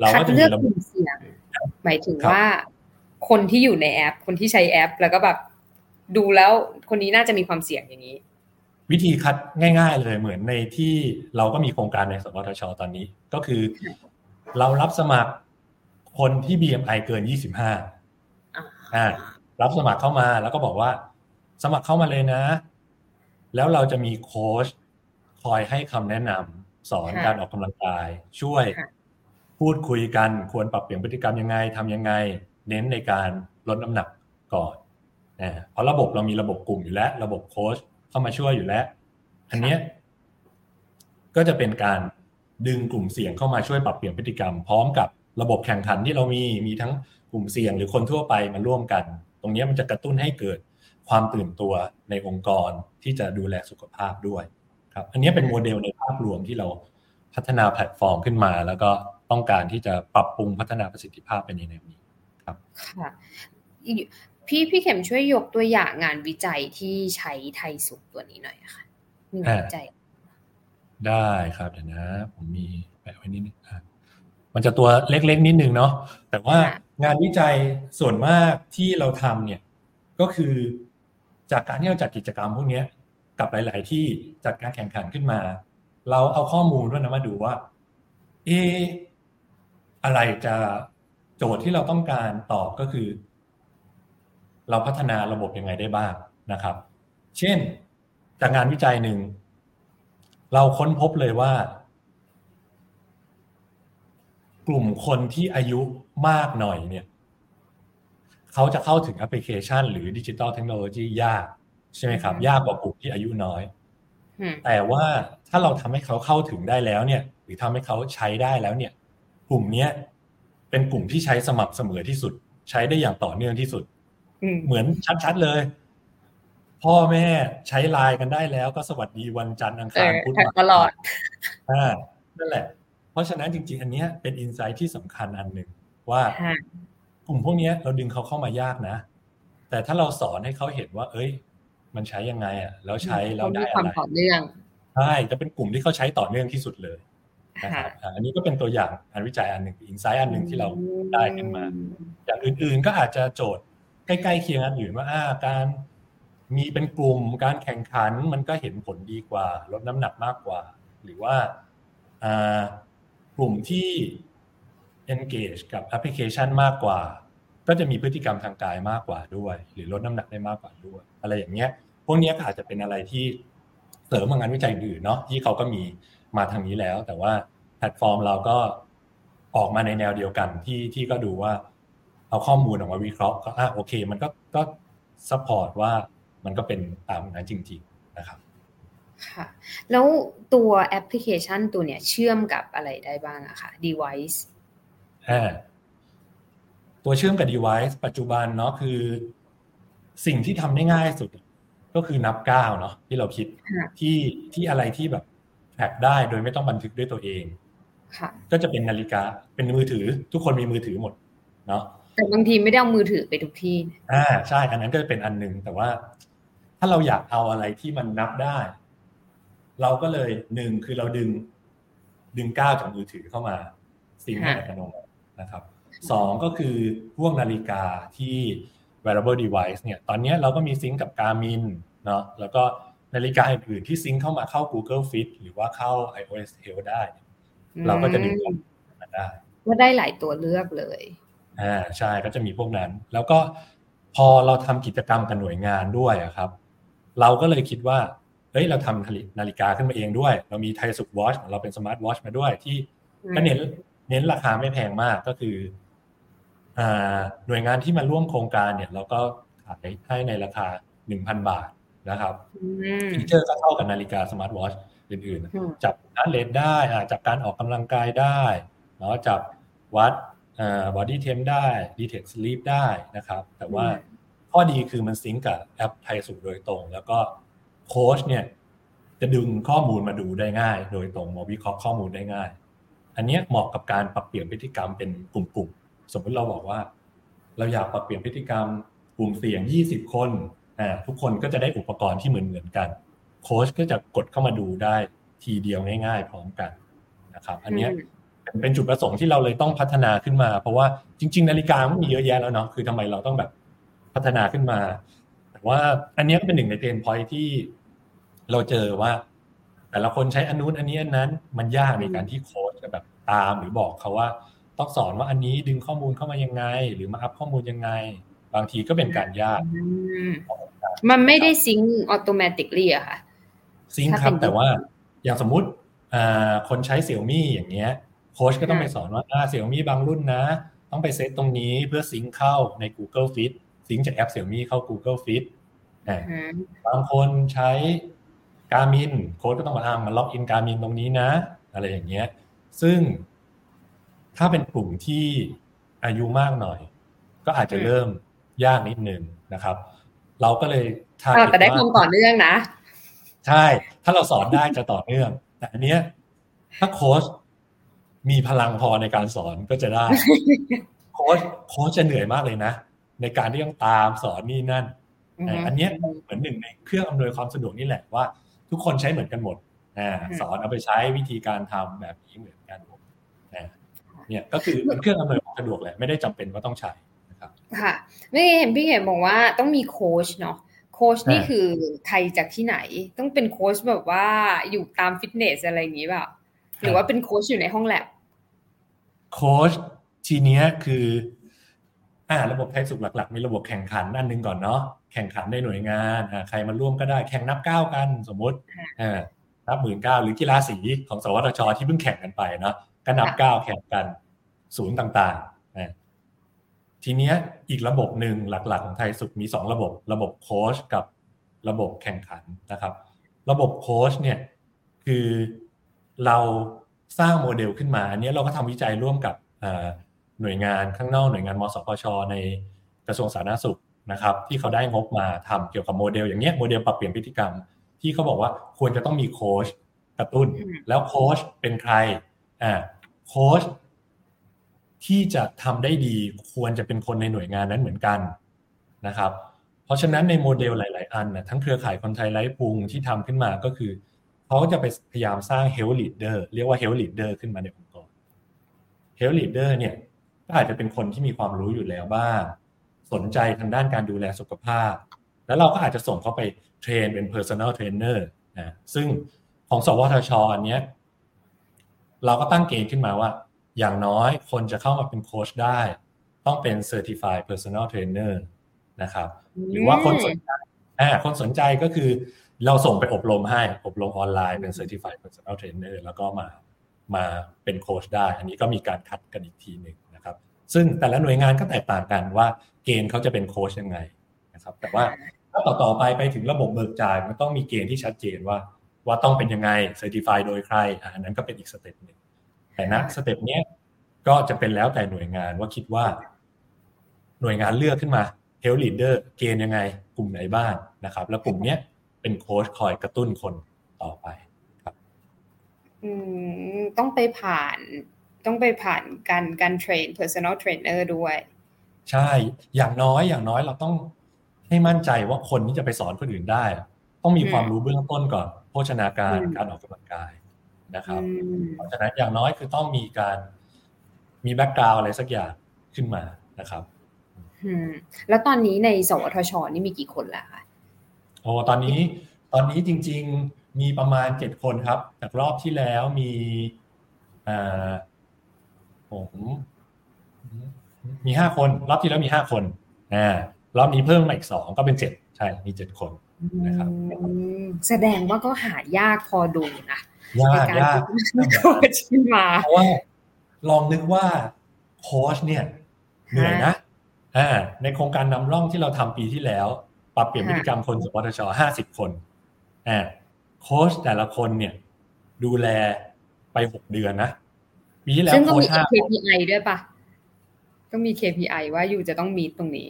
เราก็จะมีระบบเสี่ยงหมายถึงว่า คนที่อยู่ในแอป คนที่ใช้แอป แล้วก็แบบดูแล้วคนนี้น่าจะมีความเสี่ยงอย่างนี้ วิธีคัดง่าย ๆ เลยเหมือนในที่เราก็มีโครงการในสวทชตอนนี้ ก็คือ เรารับสมัคร คนที่ BMI เกิน 25อ่ารับสมัครเข้ามาแล้วก็บอกว่า สมัครเข้ามาเลยนะ แล้วเราจะมีโค้ชคอยให้คำแนะนำสอนการออกกำลังกาย ช่วยพูดคุยกันควรปรับเปลี่ยนพฤติกรรมยังไงทำยังไง เน้นในการลดน้ำหนักก่อนเพราะระบบเรามีระบบกลุ่มอยู่แล้ว ระบบโค้ชเข้ามาช่วยอยู่แล้ว อันนี้ก็จะเป็นการดึงกลุ่มเสี่ยงเข้ามาช่วยปรับเปลี่ยนพฤติกรรม พร้อมกับ ระบบแข่งขันที่เรามีมีทั้งกลุ่มเสี่ยงหรือคนทั่วไปมาร่วมกัน ตรงนี้มันจะกระตุ้นให้เกิดความตื่นตัวในองค์กรที่จะดูแลสุขภาพด้วยครับอันนี้เป็นโมเดลในภาพรวมที่เราพัฒนาแพลตฟอร์มขึ้นมา แล้วก็ต้องการที่จะปรับปรุงพัฒนาประสิทธิภาพไปในแนวนี้ครับค่ะพี่พี่เข็มช่วยยกตัวอย่างงานวิจัยที่ใช้ไทยสุขตัวนี้หน่อยค่ะมีงานวิจัย ได้ครับเดี๋ยวนะ ผมมีแปะไว้นิดนึง มันจะตัวเล็กๆนิดนึงเนาะแต่ว่างานวิจัยส่วนมากที่เราทำเนี่ยก็คือจากการที่เราจัดกิจกรรมพวกนี้กับหลาย ๆ ที่จัดการแข่งขันขึ้นมา เราเอาข้อมูลด้วยนะมาดูว่าเออะไรจะโจทย์ที่เราต้องการตอบก็คือ เราพัฒนาระบบยังไงได้บ้างนะครับ เช่น จากงานวิจัยหนึ่ง เราค้นพบเลยว่า กลุ่มคนที่อายุมากหน่อยเนี่ยเขาจะเข้าถึงแอปพลิเคชัน หรือดิจิตอลเทคโนโลยียากใช่ไหมครับ ยากกว่ากลุ่มที่อายุน้อย แต่ว่าถ้าเราทำให้เขาเข้าถึงได้แล้วเนี่ย หรือทำให้เขาใช้ได้แล้วเนี่ย กลุ่มเนี้ยเป็นกลุ่มที่ใช้สม่ำเสมอที่สุด ใช้ได้อย่างต่อเนื่องที่สุดเหมือนชัดๆเลย พ่อแม่ใช้ไลน์กันได้แล้ว ก็สวัสดีวันจันทร์อังคารพุธตลอดอ่านั่นแหละ เพราะฉะนั้นจริง ๆ อันนี้เป็นอินไซต์ที่สำคัญอันหนึ่งว่ากลุ่มพวกนี้เราดึงเขาเข้ามายากนะ แต่ถ้าเราสอนให้เขาเห็นว่า เอ้ย มันใช้ยังไงอะแล้วใช้แล้วได้อะไรต่อเนื่องใช่จะเป็นกลุ่มที่เขาใช้ต่อเนื่องที่สุดเลยนะครับอันนี้ก็เป็นตัวอย่างงานวิจัยอันหนึ่งอินไซต์อันหนึ่งที่เราได้ขึ้นมา อย่างอื่นๆก็อาจจะโจทย์ใกล้ๆเคียงอันอื่นว่าการมีเป็นกลุ่มการแข่งขันมันก็เห็นผลดีกว่า ลดน้ำหนักมากกว่า หรือว่า กลุ่มที่ engage กับแอปพลิเคชันมากกว่า ก็จะมีพฤติกรรมทางกายมากกว่าด้วย หรือลดน้ำหนักได้มากกว่าด้วย อะไรอย่างเงี้ย พวกนี้ก็อาจจะเป็นอะไรที่เสริมงานวิจัยอื่นเนาะที่เขาก็มีมาทางนี้แล้ว แต่ว่าแพลตฟอร์มเราก็ออกมาในแนวเดียวกันที่ที่ก็ดูว่า เอาข้อมูลออกมาวิเคราะห์ก็อะโอเค มันก็ก็ support ว่ามันก็เป็นตามนั้นจริง ๆ นะครับ ค่ะ แล้วตัวแอปพลิเคชันตัวเนี้ยเชื่อมกับอะไรได้บ้างอะคะ device อ่าตัวเชื่อมกับ device ปัจจุบันเนาะคือ สิ่งที่ทำได้ง่ายสุด ก็คือนับก้าวเนาะที่เราคิดที่ที่อะไรที่แบบแท็กได้โดยไม่ต้องบันทึกด้วยตัวเองก็จะเป็นนาฬิกาเป็นมือถือ ทุกคนมีมือถือหมด เนาะแต่บางทีไม่ได้เอามือถือไปทุกที่อ่าใช่ อันนั้นก็จะเป็นอันหนึ่งแต่ว่า ถ้าเราอยากเอาอะไรที่มันนับได้ เราก็เลยหนึ่งคือเราดึง ดึงก้าวจากมือถือเข้ามาซิงค์อัตโนมัตินะครับสองก็คือพวกนาฬิกาที่ wearable device เนี่ย ตอนนี้เราก็มีซิงค์กับ Garmin เนาะแล้วก็นาฬิกาอื่นๆที่ซิงค์เข้ามาเข้า Google Fit หรือว่าเข้า iOS Health ได้ เราก็จะดึงมาได้ก็ได้หลายตัวเลือกเลยอ่าใช่ก็จะมีพวกนั้น แล้วก็พอเราทำกิจกรรมกับหน่วยงานด้วยครับ เราก็เลยคิดว่า เฮ้ยเราทำนาฬิกาขึ้นมาเองด้วย เรามีไทยสุข watch ของเราเป็น smart watch มาด้วยที่ก็เน้นเน้นราคาไม่แพงมากก็คือหน่วยงานที่มาร่วมโครงการเนี่ย เราก็ขายให้ในราคาหนึ่งพันบาทนะครับ feature ก็เท่ากับนาฬิกา smart watch อื่นๆ จับ heart rate ได้จับการออกกำลังกายได้เนาะจับวัด body temp ได้ detect sleep ได้นะครับ แต่ว่าข้อดีคือมันซิงกับแอปไทยสุโดยตรง แล้วก็ โค้ชเนี่ยจะดึงข้อมูลมาดูได้ง่าย โดยตรงมาวิเคราะห์ข้อมูลได้ง่าย อันนี้เหมาะกับการปรับเปลี่ยนพฤติกรรมเป็นกลุ่มๆ สมมติเราบอกว่า เราอยากปรับเปลี่ยนพฤติกรรมกลุ่มเสี่ยง 20 คนอ่าทุกคนก็จะได้อุปกรณ์ที่เหมือนเหมือนกัน โค้ชก็จะกดเข้ามาดูได้ทีเดียวง่ายๆ พร้อมกันนะครับ อันนี้เป็นจุดประสงค์ที่เราเลยต้องพัฒนาขึ้นมา เพราะว่าจริง ๆ นาฬิกามันมีเยอะแยะแล้วเนาะคือทำไมเราต้องแบบพัฒนาขึ้นมา ว่าอันนี้ก็เป็นหนึ่งในเพนพอยที่เราเจอว่า แต่ละคนใช้อันนู้นอันนี้อันนั้น มันยากในการที่โค้ชจะแบบตามหรือบอกเขาว่า ต้องสอนว่าอันนี้ดึงข้อมูลเข้ามายังไง หรือมาอัพข้อมูลยังไง บางทีก็เป็นการยาก มันไม่ได้ซิงค์อัตโนมัติเลยอะค่ะซิงค์ครับ แต่ว่าอย่างสมมุติคนใช้เสี่ยวมี่อย่างเงี้ยโค้ชก็ต้องไปสอนว่าเสี่ยวมี่บางรุ่นนะ ต้องไปเซตตรงนี้เพื่อ sync เข้าใน Google Fit sync จากแอปเสี่ยวมี่เข้า Google Fit บางคนใช้ Garmin โค้ชก็ต้องมาอ้างมา login Garmin ตรงนี้นะ อะไรอย่างเงี้ย ซึ่งถ้าเป็นกลุ่มที่อายุมากหน่อย ก็อาจจะเริ่มยากนิดนึงนะครับ เราก็เลยถ้าแต่ได้ความต่อเนื่องนะ ใช่ ถ้าเราสอนได้จะต่อเนื่อง แต่อันเนี้ยถ้าโค้ชมีพลังพอในการสอนก็จะได้ โค้ชโค้ชจะเหนื่อยมากเลยนะ ในการที่ต้องตามสอนนี่นั่นอันนี้เหมือนหนึ่งในเครื่องอำนวยความสะดวกนี่แหละว่า ทุกคนใช้เหมือนกันหมดสอนเอาไปใช้วิธีการทำแบบนี้เหมือนกันเนี่ยก็คือเป็นเครื่องอำนวยความสะดวกแหละไม่ได้จำเป็นว่าต้องใช้นะครับค่ะไม่เห็นพี่เห็นบอกว่าต้องมีโค้ชเนาะโค้ชนี่คือใครจากที่ไหน ต้องเป็นโค้ชแบบว่าอยู่ตามฟิตเนสอะไรอย่างนี้เปล่าหรือว่าเป็นโค้ชอยู่ในห้องแลบโค้ชทีเนี้ยคือ อ่าระบบไทยสุขหลัก ๆ มีระบบแข่งขันอันนึงก่อนเนาะแข่งขันในหน่วยงานอ่าใครมาร่วมก็ได้แข่งนับก้าวกันสมมุติอ่านับหมื่นเก้าหรือกีฬาสีของสวทชที่เพิ่งแข่งกันไปเนาะก็นับก้าวแข่งกันศูนย์ต่างๆนะทีเนี้ยอีกระบบหนึ่งหลักๆ ของไทยสุขมีสองระบบ ระบบโค้ชกับระบบแข่งขันนะครับ ระบบโค้ชเนี่ยคือเราสร้างโมเดลขึ้นมาอันนี้เราก็ทำวิจัยร่วมกับ หน่วยงานข้างนอกหน่วยงานมสพช ในกระทรวงสาธารณสุขนะครับที่เขาได้งบมาทำเกี่ยวกับโมเดลอย่างเงี้ยโมเดลปรับเปลี่ยนพฤติกรรม ที่เขาบอกว่าควรจะต้องมีโค้ชกระตุ้น แล้วโค้ชเป็นใครอ่าโค้ชที่จะทำได้ดีควรจะเป็นคนในหน่วยงานนั้นเหมือนกันนะครับ เพราะฉะนั้นในโมเดลหลาย ๆ อันนะทั้งเครือข่ายคนไทยไร้พุงที่ทำขึ้นมาก็คือเขาจะไปพยายามสร้าง health leader เรียกว่า health leader ขึ้นมาในองค์กร health leader เนี่ย ก็อาจจะเป็นคนที่มีความรู้อยู่แล้วบ้าง สนใจทางด้านการดูแลสุขภาพ แล้วเราก็อาจจะส่งเขาไปเทรนเป็น personal trainer นะซึ่งของสวทชอันเนี้ยเราก็ตั้งเกณฑ์ขึ้นมาว่า อย่างน้อยคนจะเข้ามาเป็นโค้ชได้ ต้องเป็น certified personal trainer นะครับ หรือว่าคนสนใจอ่าคนสนใจก็คือเราส่งไปอบรมให้ อบรมออนไลน์เป็น certified personal trainer แล้วก็มามาเป็นโค้ชได้ อันนี้ก็มีการคัดกันอีกทีหนึ่ง ซึ่งแต่ละหน่วยงานก็แตกต่างกันว่าเกณฑ์เขาจะเป็นโค้ชยังไงนะครับแต่ว่าถ้าต่อต่อไปไปถึงระบบเบิกจ่ายมันต้องมีเกณฑ์ที่ชัดเจนว่า ว่าต้องเป็นยังไง certify โดยใครอันนั้นก็เป็นอีก step หนึ่งแต่นะ step นี้ก็จะเป็นแล้วแต่หน่วยงานว่าคิดว่า หน่วยงานเลือกขึ้นมา health leader เกณฑ์ยังไง กลุ่มไหนบ้างนะครับ แล้วกลุ่มนี้เป็นโค้ชคอยกระตุ้นคนต่อไปครับ อืมต้องไปผ่าน ต้องไปผ่านการการ train personal trainer ด้วย ใช่ อย่างน้อยอย่างน้อยเราต้องให้มั่นใจว่าคนที่จะไปสอนคนอื่นได้ ต้องมีความรู้เบื้องต้นก่อน โภชนาการการออกกำลังกายนะครับ เพราะฉะนั้นอย่างน้อยคือต้องมีการมีแบ็กกราวอะไรสักอย่างขึ้นมานะครับแล้วตอนนี้ในสวทช นี่มีกี่คนแล้วคะโอ้ตอนนี้ตอนนี้จริง ๆ มีประมาณเจ็ดคนครับ จากรอบที่แล้วมีอ่า ผม มีห้าคน รอบที่แล้วมีห้าคนอ่ารอบนี้เพิ่มมาอีกสองก็เป็นเจ็ดใช่มีเจ็ดคนนะครับแสดงว่าก็หายากพอดูนะยากยากโค้ชมาเพราะว่า ลองนึกว่าโค้ชเนี่ยเหนื่อยนะอ่าในโครงการนำร่องที่เราทำปีที่แล้ว ปรับเปลี่ยนพฤติกรรมคนสวทชห้าสิบคนอ่าโค้ชแต่ละคนเนี่ย ดูแลไปหกเดือนนะ ปีที่แล้วโค้ชห้า KPI ด้วยปะต้องมี KPI ว่าอยู่จะต้องมีตรงนี้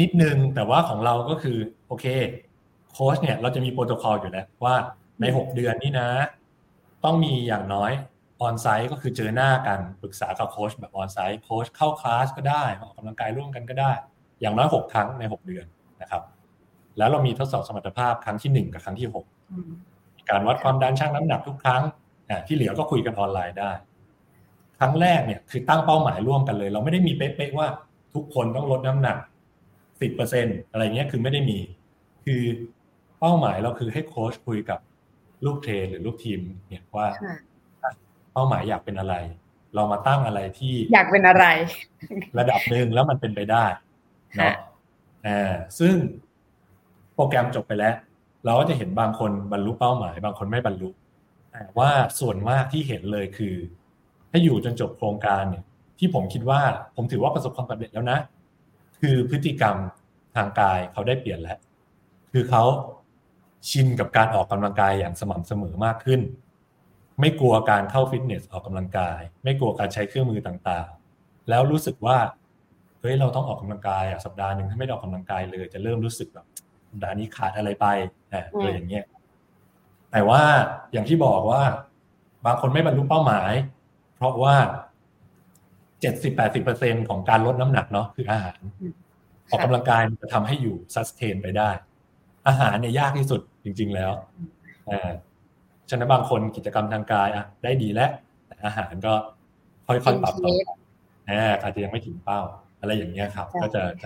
นิดนึงแต่ว่าของเราก็คือ โอเคโค้ชเนี่ย เราจะมีโปรโตคอลอยู่แล้วว่าในหกเดือนนี้นะ ต้องมีอย่างน้อย onsite ก็คือเจอหน้ากันปรึกษากับโค้ชแบบ onsite โค้ชเข้าคลาสก็ได้ออกกำลังกายร่วมกันก็ได้ อย่างน้อยหกครั้งในหกเดือนนะครับ แล้วเรามีทดสอบสมรรถภาพครั้งที่หนึ่งกับครั้งที่หกการวัดความดันชั่งน้ำหนักทุกครั้งที่เหลือก็คุยกันออนไลน์ได้ ครั้งแรกเนี่ยคือตั้งเป้าหมายร่วมกันเลย เราไม่ได้มีเป๊ะๆว่าทุกคนต้องลดน้ำหนักสิบเปอร์เซ็นอะไรเงี้ยคือไม่ได้มี คือเป้าหมายเราคือให้โค้ชคุยกับลูกเทรนหรือลูกทีม เนี่ยว่า เป้าหมายอยากเป็นอะไร เรามาตั้งอะไรที่อยากเป็นอะไร ระดับหนึ่งแล้วมันเป็นไปได้เนาะอ่าซึ่งโปรแกรมจบไปแล้ว เราก็จะเห็นบางคนบรรลุเป้าหมาย บางคนไม่บรรลุแต่ว่าส่วนมากที่เห็นเลยคือ ถ้าอยู่จนจบโครงการเนี่ยที่ผมคิดว่าผมถือว่าประสบความสำเร็จแล้วนะ คือพฤติกรรมทางกายเขาได้เปลี่ยนแล้ว คือเขาชินกับการออกกำลังกายอย่างสม่ำเสมอมากขึ้น ไม่กลัวการเข้าฟิตเนสออกกำลังกาย ไม่กลัวการใช้เครื่องมือต่างๆ แล้วรู้สึกว่าเฮ้ยเราต้องออกกำลังกายอะสัปดาห์หนึ่งถ้าไม่ออกกำลังกายเลย จะเริ่มรู้สึกแบบสัปดาห์นี้ขาดอะไรไปอะไรอย่างเงี้ยแต่ว่าอย่างที่บอกว่า บางคนไม่บรรลุเป้าหมาย เพราะว่าเจ็ดสิบแปดสิบเปอร์เซ็นของการลดน้ำหนักเนาะคืออาหาร ออกกำลังกายจะทำให้อยู่ซัสเทนไปได้ อาหารเนี่ยยากที่สุดจริง ๆ แล้วอ่าฉะนั้นบางคนกิจกรรมทางกายอะได้ดีแล้วแต่อาหารก็ค่อยๆปรับต่อไปอาจจะยังไม่ถึงเป้า อะไรอย่างเงี้ยครับ ก็จะจ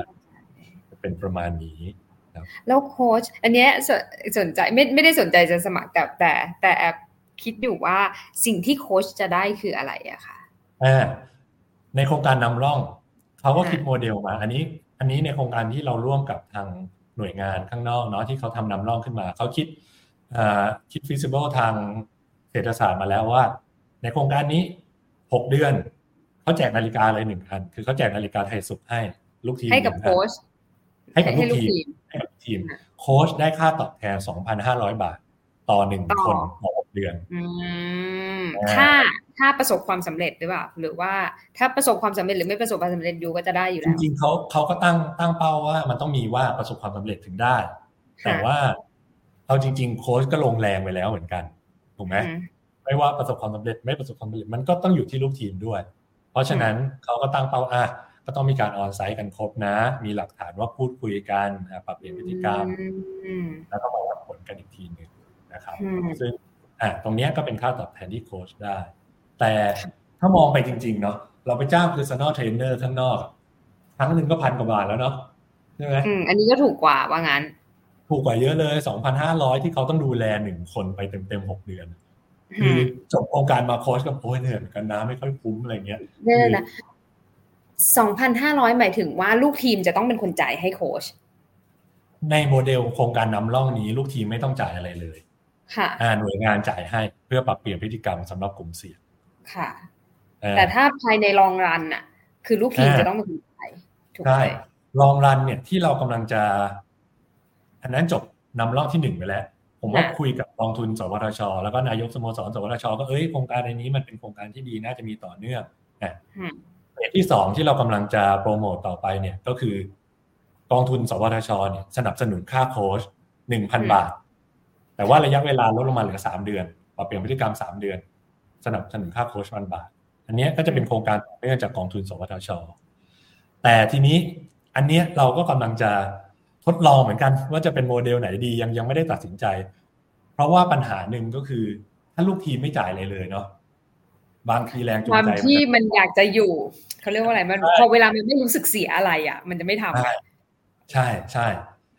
ะเป็นประมาณนี้แล้วโค้ชอันเนี้ยสนใจไม่ไม่ได้สนใจจะสมัครแต่แต่แต่แอบ คิดอยู่ว่าสิ่งที่โค้ชจะได้คืออะไรอะค่ะอ่าในโครงการนำร่องเขาก็คิดโมเดลมา อันนี้ อันนี้ในโครงการที่เราร่วมกับทางหน่วยงานข้างนอกเนาะที่เขาทำนำร่องขึ้นมาเขาคิดคิด feasible ทางเศรษฐศาสตร์มาแล้วว่า ในโครงการนี้หกเดือนเขาแจกนาฬิกาเลยหนึ่งอัน คือเขาแจกนาฬิกาไทยสุขให้ลูกทีมให้กับโค้ชให้กับลูกทีมให้กับทีมโค้ชได้ค่าตอบแทน 2,500 บาท ต่อหนึ่งคนต่อ เดือนถ้าถ้าประสบความสำเร็จหรือเปล่าหรือว่าถ้าประสบความสำเร็จหรือไม่ประสบความสำเร็จยูก็จะได้อยู่แล้วจริงๆเขาเขาก็ตั้งตั้งเป้าว่ามันต้องมีว่าประสบความสำเร็จถึงได้ แต่ว่าเอาจริง ๆ โค้ชก็ลงแรงไปแล้วเหมือนกันถูกไหมไม่ว่าประสบความสำเร็จไม่ประสบความสำเร็จมันก็ต้องอยู่ที่ลูกทีมด้วย เพราะฉะนั้นเขาก็ตั้งเป้าอะก็ต้องมีการออนไซต์กันครบนะ มีหลักฐานว่าพูดคุยกันปรับเปลี่ยนพฤติกรรมแล้วก็มาวัดผลกันอีกทีหนึ่งนะครับซึ่ง อะตรงนี้ก็เป็นค่าตอบแทนที่โค้ชได้ แต่ถ้ามองไปจริง ๆ เนาะเราไปจ้าง personal trainer ข้างนอกครั้งหนึ่งก็พันกว่าบาทแล้วเนาะใช่ไหมอันนี้ก็ถูกกว่าว่างั้น ถูกกว่าเยอะเลยสองพันห้าร้อยที่เขาต้องดูแลหนึ่งคนไปเต็มๆหกเดือนคือจบโครงการมาโค้ชกับโอ้ยเหนื่อยเหมือนกันนะไม่ค่อยคุ้มอะไรเงี้ยเนี่ยนะสองพันห้าร้อยหมายถึงว่าลูกทีมจะต้องเป็นคนจ่ายให้โค้ชในโมเดลโครงการนำร่องนี้ ลูกทีมไม่ต้องจ่ายอะไรเลย ค่ะหน่วยงานจ่ายให้เพื่อปรับเปลี่ยนพฤติกรรมสำหรับกลุ่มเสี่ยงค่ะ แต่ถ้าภายในรองรันอะ คือลูกทีมจะต้องเป็นคนจ่ายถูกไหมรองรันเนี่ยที่เรากำลังจะ อันนั้นจบนำร่องที่หนึ่งไปแล้ว ผมว่าคุยกับกองทุนสวทช แล้วก็นายกสโมสรสวทช ก็เอ้ยโครงการในนี้มันเป็นโครงการที่ดีน่าจะมีต่อเนื่องเหตุที่สองที่เรากำลังจะโปรโมตต่อไปเนี่ยก็คือกองทุนสวทชเนี่ยสนับสนุนค่าโค้ชหนึ่งพันบาท แต่ว่าระยะเวลาลดลงมาเหลือสามเดือนปรับเปลี่ยนพฤติกรรมสามเดือน สนับสนุนค่าโค้ชพันบาท อันนี้ก็จะเป็นโครงการเนื่องจากกองทุน สวทช แต่ทีนี้อันนี้เราก็กำลังจะทดลองเหมือนกัน ว่าจะเป็นโมเดลไหนดียังยังไม่ได้ตัดสินใจ เพราะว่าปัญหาหนึ่งก็คือถ้าลูกทีมไม่จ่ายอะไรเลยเนาะบางทีแรงจูงใจความที่มันอยากจะอยู่เขาเรียกว่าอะไรมันพอเวลามันไม่รู้สึกเสียอะไรอะ มันจะไม่ทำใช่ใช่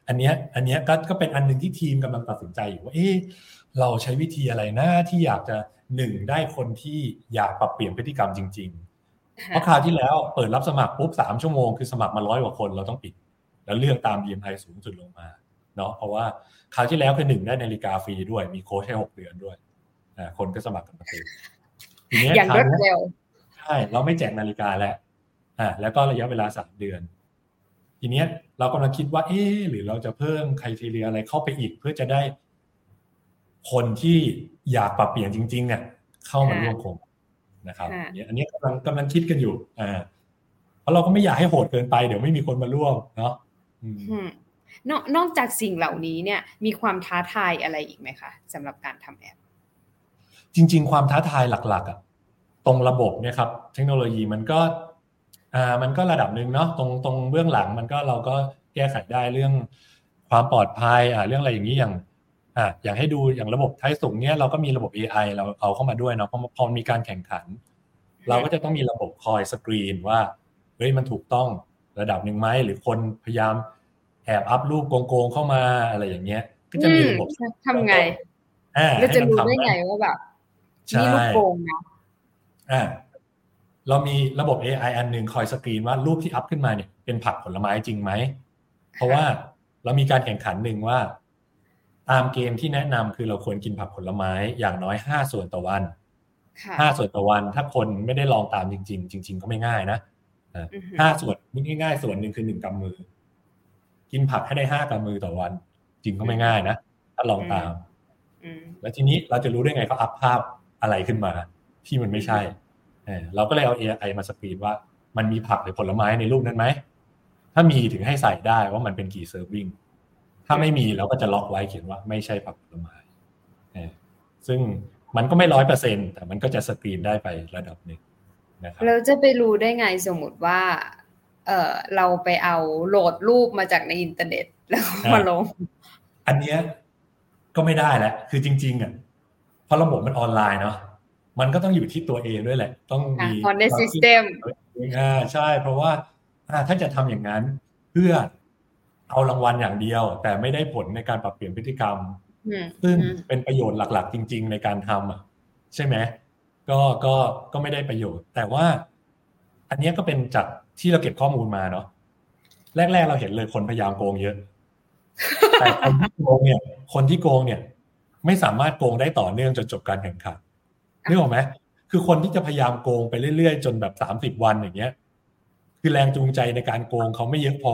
อันเนี้ยอันเนี้ยก็ก็เป็นอันหนึ่งที่ทีมกำลังตัดสินใจอยู่ว่าเอ๊ะเราใช้วิธีอะไรนะที่อยากจะหนึ่งได้คนที่อยากปรับเปลี่ยนพฤติกรรมจริง ๆ เพราะคราวที่แล้วเปิดรับสมัครปุ๊บสามชั่วโมงคือสมัครมาร้อยกว่าคนเราต้องปิด แล้วเลือกตาม BMI สูงสุดลงมาเนาะเพราะว่าคราวที่แล้วคือหนึ่งได้นาฬิกาฟรีด้วย มีโค้ชให้หกเดือนด้วยอ่าคนก็สมัครกันมาเต็มทีนี้อย่างรวดเร็วใช่เราไม่แจกนาฬิกาแล้วอ่าแล้วก็ระยะเวลาสามเดือน ทีเนี้ยเรากำลังคิดว่า เอ๊หรือเราจะเพิ่มใครทีเรียอะไรเข้าไปอีก เพื่อจะได้ คนที่อยากปรับเปลี่ยนจริง ๆ เนี่ย เข้ามาร่วมโครงนะครับเนี่ยอันนี้กำลังกำลังคิดกันอยู่ อ่า เพราะเราก็ไม่อยากให้โหดเกินไปเดี๋ยวไม่มีคนมาร่วมเนาะนอกนอกจากสิ่งเหล่านี้เนี่ย มีความท้าทายอะไรอีกไหมคะสำหรับการทำแอป จริง ๆ ความท้าทายหลักๆอะตรงระบบเนี่ยครับ เทคโนโลยีมันก็ อ่ามันก็ระดับหนึ่งเนาะตรงตรงเบื้องหลังมันก็เราก็แก้ไขได้เรื่องความปลอดภัยอ่าเรื่องอะไรอย่างนี้อย่างอ่าอย่างให้ดูอย่างระบบไทยสูงเนี้ยเราก็มีระบบ AI เราเอาเข้ามาด้วยเนาะพอพอมีการแข่งขัน เราก็จะต้องมีระบบคอยสกรีนว่าเฮ้ยมันถูกต้องระดับหนึ่งไหมหรือคนพยายามแอบอัพรูปโกงๆเข้ามาอะไรอย่างเงี้ย ก็จะมีระบบทำไงเราจะรู้ได้ไงว่าแบบนี่ลูกโกงนะอ่า เรามีระบบ AI อันหนึ่งคอยสกรีนว่ารูปที่อัพขึ้นมาเนี่ยเป็นผักผลไม้จริงไหม เพราะว่าเรามีการแข่งขันหนึ่งว่า ตามเกมที่แนะนำคือเราควรกินผักผลไม้อย่างน้อยห้าส่วนต่อวันห้าส่วนต่อวัน ถ้าคนไม่ได้ลองตามจริง ๆ จริง ๆ ก็ไม่ง่ายนะห้าส่วนง่ายๆส่วนหนึ่งคือหนึ่งกำมือ กินผักให้ได้ห้ากำมือต่อวัน จริงก็ไม่ง่ายนะถ้าลองตามแล้วทีนี้เราจะรู้ได้ไงเขาอัพภาพอะไรขึ้นมา ที่มันไม่ใช่ เราก็เลยเอา AI มาสกรีนว่ามันมีผักหรือผลไม้ในรูปนั้นไหม ถ้ามีถึงให้ใส่ได้ว่ามันเป็นกี่เซิร์ฟวิ่งถ้าไม่มีเราก็จะล็อกไว้เขียนว่าไม่ใช่ผักผลไม้ซึ่งมันก็ไม่ร้อยเปอร์เซ็นแต่มันก็จะสกรีนได้ไประดับหนึ่งนะครับเราจะไปรู้ได้ไงสมมติว่า เออเราไปเอาโหลดรูปมาจากในอินเทอร์เน็ตแล้วมาลง อันเนี้ยก็ไม่ได้แล้วคือจริง ๆอะเพราะระบบมันออนไลน์เนาะ มันก็ต้องอยู่ที่ตัวเองด้วยแหละ ต้องมี honor system อ่าใช่ เพราะว่าถ้าจะทำอย่างนั้นเพื่อเอารางวัลอย่างเดียว แต่ไม่ได้ผลในการปรับเปลี่ยนพฤติกรรมซึ่งเป็นประโยชน์หลัก ๆ จริง ๆ ในการทำอะใช่ไหมก็ก็ก็ไม่ได้ประโยชน์ แต่ว่า อันนี้ก็เป็นจากที่เราเก็บข้อมูลมาเนาะแรก ๆ เราเห็นเลยคนพยายามโกงเยอะ แต่คนที่โกงเนี่ย คนที่โกงเนี่ย ไม่สามารถโกงได้ต่อเนื่องจนจบการแข่งขัน นึกออกไหมคือคนที่จะพยายามโกงไปเรื่อยๆ จนแบบสามสิบวันอย่างเงี้ย คือแรงจูงใจในการโกงเขาไม่เยอะพอ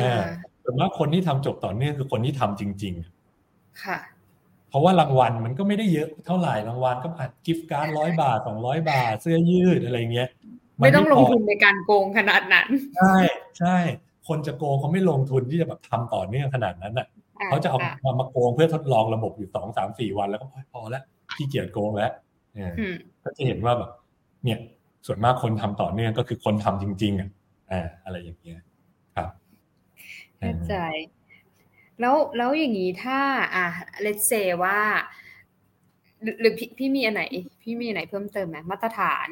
อ่าส่วนมากคนที่ทำจบต่อเนื่องคือคนที่ทำจริง ๆ ค่ะ เพราะว่ารางวัลมันก็ไม่ได้เยอะเท่าไหร่รางวัลก็อาจกิฟต์การร้อยบาทสองร้อยบาท เสื้อยืดอะไรเงี้ยไม่ต้องลงทุนในการโกงขนาดนั้น ใช่ใช่คนจะโกงเขาไม่ลงทุนที่จะแบบทำต่อเนื่องขนาดนั้นอะเขาจะเอามามาโกงเพื่อทดลองระบบอยู่สองสามสี่วันแล้วก็พอแล้ว ขี้เกียจโกงแล้วก็จะเห็นว่าแบบ เนี่ย ส่วนมากคนทำต่อเนื่องก็คือคนทำจริง ๆ อะอ่าอะไรอย่างเงี้ยครับเข้าใจ แล้วแล้วอย่างนี้ถ้า อะเลตเซว่าหรือพี่พี่มีอันไหน พี่มีอันไหนเพิ่มเติมไหมมาตรฐาน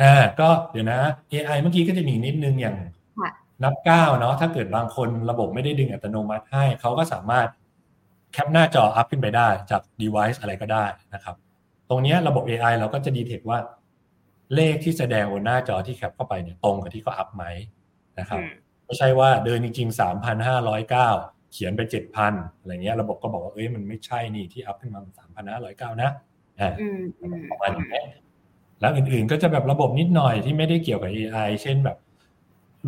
อ่าก็เดี๋ยวนะ AI เมื่อกี้ก็จะมีนิดนึงอย่างนับก้าวเนาะถ้าเกิดบางคนระบบไม่ได้ดึงอัตโนมัติให้ เขาก็สามารถ แคปหน้าจออัพขึ้นไปได้จาก device อะไรก็ได้นะครับ ตรงนี้ระบบ AI เราก็จะดีเทคว่า เลขที่แสดงบนหน้าจอที่แคปเข้าไปเนี่ยตรงกับที่เขาอัพไหมนะครับไม่ใช่ว่าเดินจริงๆสามพันห้าร้อยเก้าเขียนไปเจ็ดพันอะไรเงี้ยระบบก็บอกว่าเอ้ยมันไม่ใช่นี่ที่อัพขึ้นมาสามพันห้าร้อยเก้านะอ่าประมาณนี้แล้วอื่นๆก็จะแบบระบบนิดหน่อยที่ไม่ได้เกี่ยวกับ AI เช่นแบบ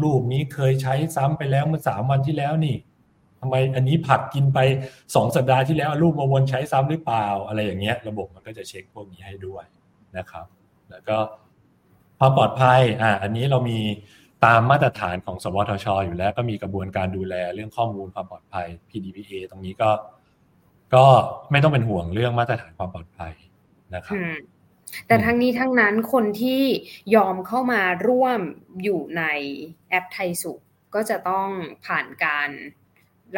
รูปนี้เคยใช้ซ้ำไปแล้วเมื่อสามวันที่แล้วนี่ ทำไมอันนี้ผักกินไปสองสัปดาห์ที่แล้วรูปมาวนใช้ซ้ำหรือเปล่า อะไรอย่างเงี้ย ระบบมันก็จะเช็คพวกนี้ให้ด้วยนะครับ แล้วก็ความปลอดภัยอ่าอันนี้เรามีตามมาตรฐานของสวทช อยู่แล้ว ก็มีกระบวนการดูแลเรื่องข้อมูลความปลอดภัย PDPA ตรงนี้ก็ ก็ไม่ต้องเป็นห่วงเรื่องมาตรฐานความปลอดภัยนะครับแต่ทั้งนี้ทั้งนั้นคนที่ยอมเข้ามาร่วมอยู่ในแอปไทยสุข็จะต้องผ่านการ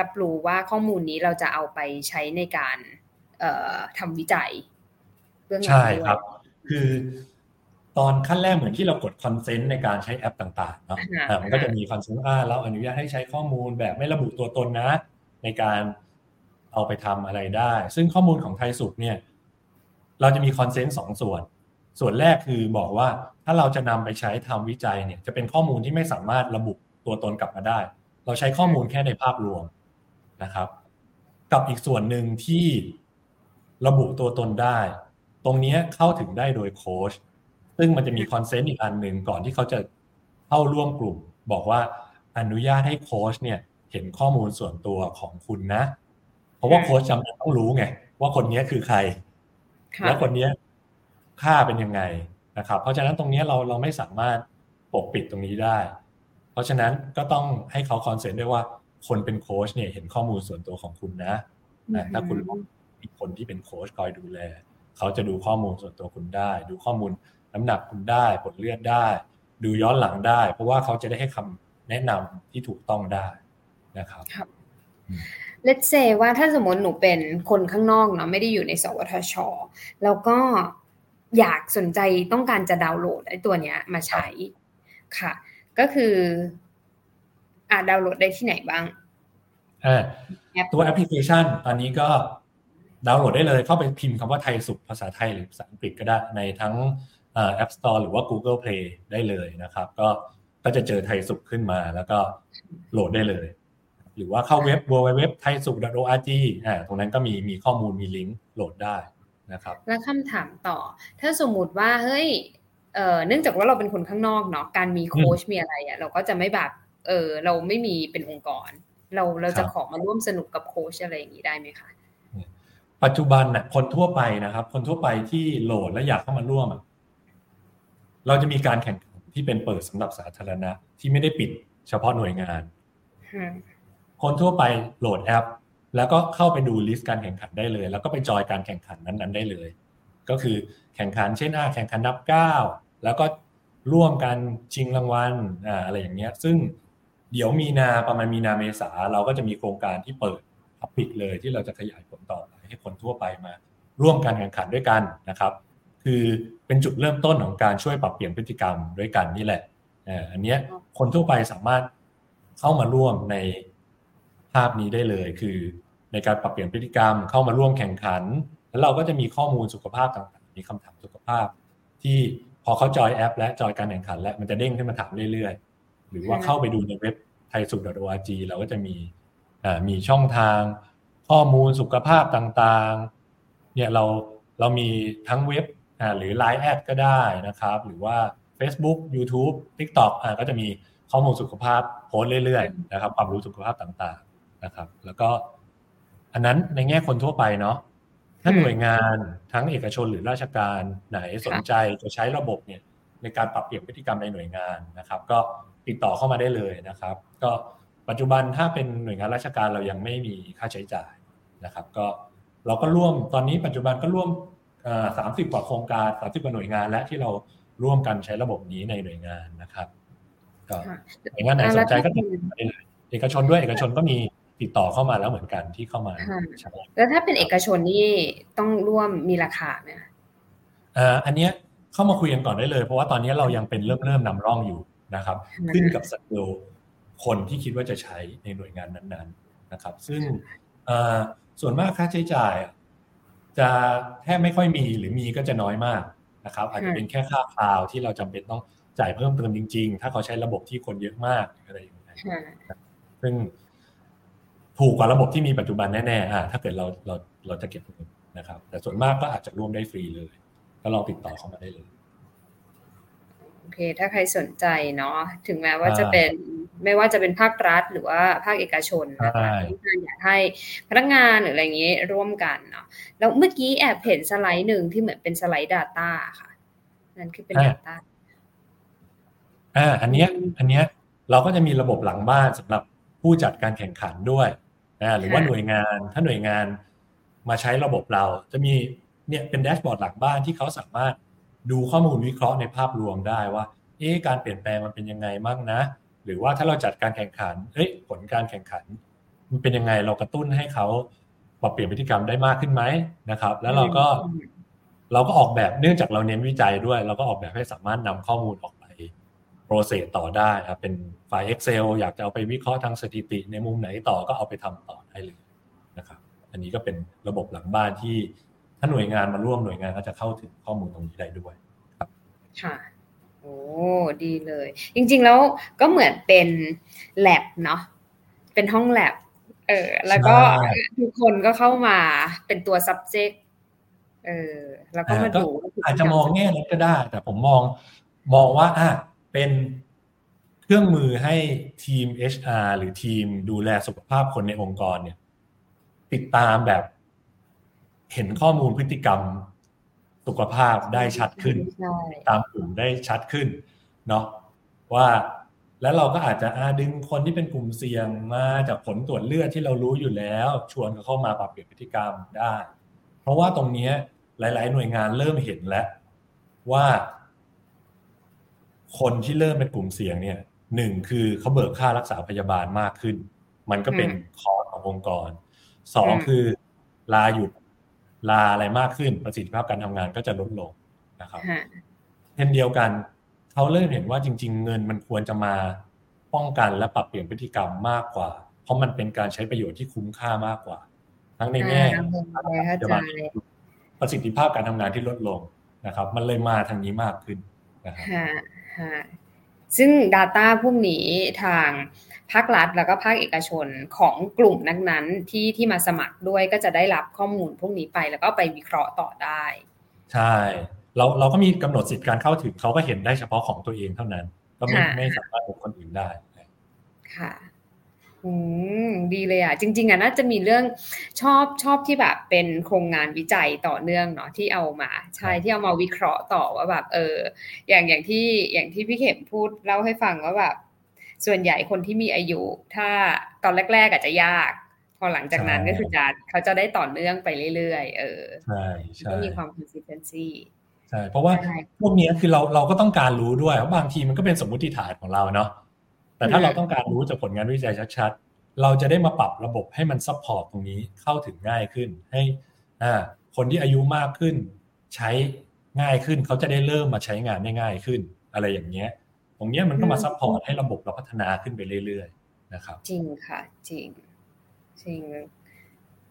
รับรู้ว่าข้อมูลนี้เราจะเอาไปใช้ในการทำวิจัยเรื่องใช่ครับ คือตอนขั้นแรกเหมือนที่เรากด consent ในการใช้แอปต่างๆเนาะมันก็จะมี consent ว่าเราอนุญาตให้ใช้ข้อมูลแบบไม่ระบุตัวตนนะ ในการเอาไปทำอะไรได้ ซึ่งข้อมูลของไทยสุขเนี่ย เราจะมี consent สองส่วน ส่วนแรกคือบอกว่าถ้าเราจะนำไปใช้ทำวิจัยเนี่ย จะเป็นข้อมูลที่ไม่สามารถระบุตัวตนกลับมาได้ เราใช้ข้อมูลแค่ในภาพรวม นะครับ กับอีกส่วนหนึ่งที่ระบุตัวตนได้ ตรงนี้เข้าถึงได้โดยโค้ชซึ่งมันจะมี consent อีกอันหนึ่งก่อนที่เขาจะเข้าร่วมกลุ่ม บอกว่าอนุญาตให้โค้ชเนี่ยเห็นข้อมูลส่วนตัวของคุณนะ เพราะว่าโค้ชจำเป็นต้องรู้ไงว่าคนนี้คือใคร แล้วคนนี้ค่าเป็นยังไงนะครับ เพราะฉะนั้นตรงนี้เราเราไม่สามารถปกปิดตรงนี้ได้ เพราะฉะนั้นก็ต้องให้เขาคอนเซนต์ด้วยว่า คนเป็นโค้ชเนี่ยเห็นข้อมูลส่วนตัวของคุณนะถ้าคุณมีคนที่เป็นโค้ชคอยดูแล เขาจะดูข้อมูลส่วนตัวคุณได้ ดูข้อมูลน้ำหนักคุณได้ผลเลือดได้ ดูย้อนหลังได้ เพราะว่าเขาจะได้ให้คำแนะนำที่ถูกต้องได้นะครับเลตเซว่าถ้าสมมติหนูเป็นคนข้างนอกเนาะไม่ได้อยู่ในสวทช แล้วก็อยากสนใจต้องการจะดาวน์โหลดไอ้ตัวเนี้ยมาใช้ค่ะ ก็คือ อ่าดาวน์โหลดได้ที่ไหนบ้างตัวแอปพลิเคชัน ตอนนี้ก็ดาวน์โหลดได้เลยเข้าไปพิมพ์คำว่าไทยสุขภาษาไทยหรือภาษาอังกฤษก็ได้ในทั้ง App Store หรือว่า Google Play ได้เลยนะครับ ก็ก็จะเจอไทยสุขขึ้นมาแล้วก็โหลดได้เลย หรือว่าเข้าเว็บ www ไทยสุข .org อ่าตรงนั้นก็มีมีข้อมูลมีลิงก์โหลดได้นะครับ แล้วคำถามต่อ ถ้าสมมุติว่าเฮ้ยเอ่อเนื่องจากว่าเราเป็นคนข้างนอกเนาะการมีโค้ชมีอะไรอะ่ะเราก็จะไม่แบบ เออเราไม่มีเป็นองค์กร เราเราจะขอมาร่วมสนุกกับโค้ชอะไรอย่างนี้ได้ไหมคะปัจจุบันน่ะคนทั่วไปนะครับ คนทั่วไปที่โหลดและอยากเข้ามาร่วม เราจะมีการแข่งขันที่เป็นเปิดสำหรับสาธารณะ ที่ไม่ได้ปิดเฉพาะหน่วยงานคนทั่วไปโหลดแอป แล้วก็เข้าไปดู list การแข่งขันได้เลย แล้วก็ไปจอยการแข่งขันนั้นๆได้เลย ก็คือแข่งขันเช่นอ่าแข่งขันนับก้าวแล้วก็ร่วมกันชิงรางวัลอ่าอะไรอย่างเงี้ย ซึ่ง เดี๋ยวมีนาประมาณมีนาเมษาเราก็จะมีโครงการที่เปิด public เลยที่เราจะขยายผลต่อไปให้คนทั่วไปมา ร่วมการแข่งขันด้วยกันนะครับ คือเป็นจุดเริ่มต้นของการช่วยปรับเปลี่ยนพฤติกรรมด้วยกันนี่แหละอันนี้คนทั่วไปสามารถเข้ามาร่วมในภาพนี้ได้เลยคือในการปรับเปลี่ยนพฤติกรรมเข้ามาร่วมแข่งขัน แล้วเราก็จะมีข้อมูลสุขภาพต่างๆ มีคำถามสุขภาพ ที่พอเขาจอยแอป และจอยการแข่งขัน และมันจะเด้งขึ้นมาถามเรื่อยๆ หรือว่าเข้าไปดูในเว็บ ทยสุข .org เราก็จะมีมีช่องทางข้อมูลสุขภาพต่างๆ เนี่ยเราเรามีทั้งเว็บหรือ Line แอดก็ได้นะครับ หรือว่า Facebook YouTube TikTok อก็จะมีข้อมูลสุขภาพโพสเรื่อยๆนะครับ ความรู้สุขภาพต่างๆนะครับ แล้วก็อันนั้นในแง่คนทั่วไปเนาะถ้าหน่วยงานทั้งเอกชนหรือราชการไหนสนใจจะใช้ระบบเนี่ยในการปรับเปลี่ยนพฤติกรรมในหน่วยงานนะครับ ก็ ติดต่อเข้ามาได้เลยนะครับ ก็ปัจจุบันถ้าเป็นหน่วยงานราชการเรายังไม่มีค่าใช้จ่ายนะครับ ก็เราก็ร่วมตอนนี้ปัจจุบันก็ร่วมสามสิบกว่าโครงการสามสิบกว่าหน่วยงานและที่เราร่วมกันใช้ระบบนี้ในหน่วยงานนะครับก็หน่วยงานไหนสนใจก็ติดต่อได้เลยเอกชนด้วยเอกชนก็มีติดต่อเข้ามาแล้วเหมือนกันที่เข้ามาใช่แล้วถ้าเป็นเอกชนนี่ต้องร่วมมีราคาไหมอ่าอันเนี้ยเข้ามาคุยกันก่อนได้เลย เพราะว่าตอนนี้เรายังเป็นเริ่มเริ่มนำร่องอยู่ นะครับ ขึ้นกับสเกลคนที่คิดว่าจะใช้ในหน่วยงานนั้นๆนะครับ ซึ่งส่วนมากค่าใช้จ่าย จะแทบไม่ค่อยมีหรือมีก็จะน้อยมากนะครับ อาจจะเป็นแค่ค่าคลาวที่เราจำเป็นต้องจ่ายเพิ่มเติมจริง ๆ ถ้าเขาใช้ระบบที่คนเยอะมากอะไรอย่างเงี้ยซึ่งถูกกว่าระบบที่มีปัจจุบันแน่ๆอ่าถ้าเกิดเราเราเราจะเก็บเงินนะครับ แต่ส่วนมากก็อาจจะร่วมได้ฟรีเลย ก็ลองติดต่อเข้ามาได้เลยโอ เค ถ้าใครสนใจเนาะถึงแม้ว่าจะเป็นไม่ว่าจะเป็นภาครัฐหรือว่าภาคเอกชนนะคะที่อยากให้พนักงานหรืออะไรอย่างนี้ร่วมกันเนาะแล้วเมื่อกี้แอบเห็นสไลด์หนึ่งที่เหมือนเป็นสไลด์ Data ค่ะ นั่นคือเป็น Data อ่าอันเนี้ยอันเนี้ยเราก็จะมีระบบหลังบ้านสำหรับผู้จัดการแข่งขันด้วยนะหรือว่าหน่วยงานถ้าหน่วยงานมาใช้ระบบเราจะมีเนี่ยเป็นแดชบอร์ดหลังบ้านที่เขาสามารถ ดูข้อมูลวิเคราะห์ในภาพรวมได้ว่าเอ๊การเปลี่ยนแปลงมันเป็นยังไงบ้างนะ หรือว่าถ้าเราจัดการแข่งขันเอ้ยผลการแข่งขัน มันเป็นยังไงเรากระตุ้นให้เขาปรับเปลี่ยนพฤติกรรมได้มากขึ้นไหมนะครับ แล้วเราก็เราก็ออกแบบเนื่องจากเราเน้นวิจัยด้วย เราก็ออกแบบให้สามารถนำข้อมูลออกไปโปรเซสต่อได้ครับเป็นไฟล์ Excel อยากจะเอาไปวิเคราะห์ทางสถิติ ในมุมไหนต่อก็เอาไปทำต่อได้เลยนะครับ อันนี้ก็เป็นระบบหลังบ้านที่ ถ้าหน่วยงานมาร่วมหน่วยงานก็จะเข้าถึงข้อมูลตรงนี้ได้ด้วยค่ะโอ้ดีเลย จริง ๆ แล้วก็เหมือนเป็นแลบเนาะเป็นห้องแลบเออ แล้วก็ทุกคนก็เข้ามาเป็นตัว subject เออ แล้วก็มาดูอาจจะมองแง่นั้นก็ได้ แต่ผมมองมองว่าอะเป็นเครื่องมือให้ทีม HR หรือทีมดูแลสุขภาพคนในองค์กรเนี่ย ติดตามแบบ เห็นข้อมูลพฤติกรรมสุขภาพได้ชัดขึ้น ตามกลุ่มได้ชัดขึ้นเนาะว่าแล้วเราก็อาจจะอาดึงคนที่เป็นกลุ่มเสี่ยงมาจากผลตรวจเลือดที่เรารู้อยู่แล้ว ชวนเขาเข้ามาปรับเปลี่ยนพฤติกรรมได้ เพราะว่าตรงนี้หลาย ๆ หน่วยงานเริ่มเห็นแล้วว่า คนที่เริ่มเป็นกลุ่มเสี่ยงเนี่ยหนึ่งคือเขาเบิกค่ารักษาพยาบาลมากขึ้น มันก็เป็นคอร์ขององค์กรสองคือลาหยุด ลาอะไรมากขึ้นประสิทธิภาพการทำงานก็จะลดลงนะครับเช่นเดียวกันเขาเริ่มเห็นว่าจริง ๆ เงินมันควรจะมาป้องกันและปรับเปลี่ยนพฤติกรรมมากกว่า เพราะมันเป็นการใช้ประโยชน์ที่คุ้มค่ามากกว่า ทั้งในแง่ประสิทธิภาพการทำงานที่ลดลงนะครับ มันเลยมาทางนี้มากขึ้นนะครับซึ่ง Data พวกนี้ทาง ภาครัฐแล้วก็ภาคเอกชนของกลุ่มนั้นๆที่ที่มาสมัครด้วยก็จะได้รับข้อมูลพวกนี้ไปแล้วก็ไปวิเคราะห์ต่อได้ ใช่ เราเราก็มีกำหนดสิทธิการเข้าถึงเขาก็เห็นได้เฉพาะของตัวเองเท่านั้น ก็ไม่ไม่สามารถบุคคนอื่นได้ค่ะอืมดีเลยอะ จริง ๆอะน่าจะมีเรื่องชอบชอบที่แบบเป็นโครงงานวิจัยต่อเนื่องเนาะที่เอามาใช่ที่เอามาวิเคราะห์ต่อว่าแบบ เออ อย่างอย่างที่อย่างที่พี่เข็มพูดเล่าให้ฟังว่าแบบ ส่วนใหญ่คนที่มีอายุ ถ้าตอนแรก ๆ อาจจะยาก พอหลังจากนั้นก็คือจะเขาจะได้ต่อเนื่องไปเรื่อยๆ เออใช่ใช่ก็มีความ consistency ใช่เพราะว่าพวกนี้คือเราเราก็ต้องการรู้ด้วยเพราะบางทีมันก็เป็นสมมติฐานของเราเนาะแต่ถ้าเราต้องการรู้จากผลงานวิจัยชัดๆ เราจะได้มาปรับระบบให้มัน support ตรงนี้เข้าถึงง่ายขึ้น ให้อ่าคนที่อายุมากขึ้น ใช้ง่ายขึ้นเขาจะได้เริ่มมาใช้งานได้ง่ายขึ้น อะไรอย่างเงี้ยต รงนี้มันก็มา support ให้ระบบเราพัฒนาขึ้นไปเรื่อยๆนะครับ จริงค่ะ จริง จริง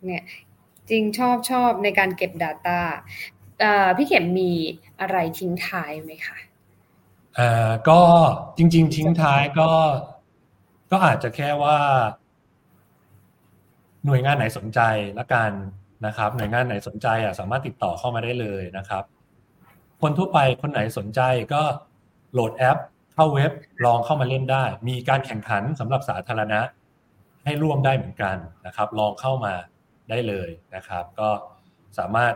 เนี่ยจริงชอบชอบในการเก็บ Data พี่เข็มมีอะไรทิ้งท้ายไหมคะเอ่อก็จริง ๆ ทิ้งท้ายก็ ก็อาจจะแค่ว่า หน่วยงานไหนสนใจละกันนะครับ หน่วยงานไหนสนใจอะสามารถติดต่อเข้ามาได้เลยนะครับ คนทั่วไปคนไหนสนใจก็โหลดแอป เข้าเว็บลองเข้ามาเล่นได้ มีการแข่งขันสำหรับสาธารณะ ให้ร่วมได้เหมือนกันนะครับ ลองเข้ามาได้เลยนะครับ ก็สามารถ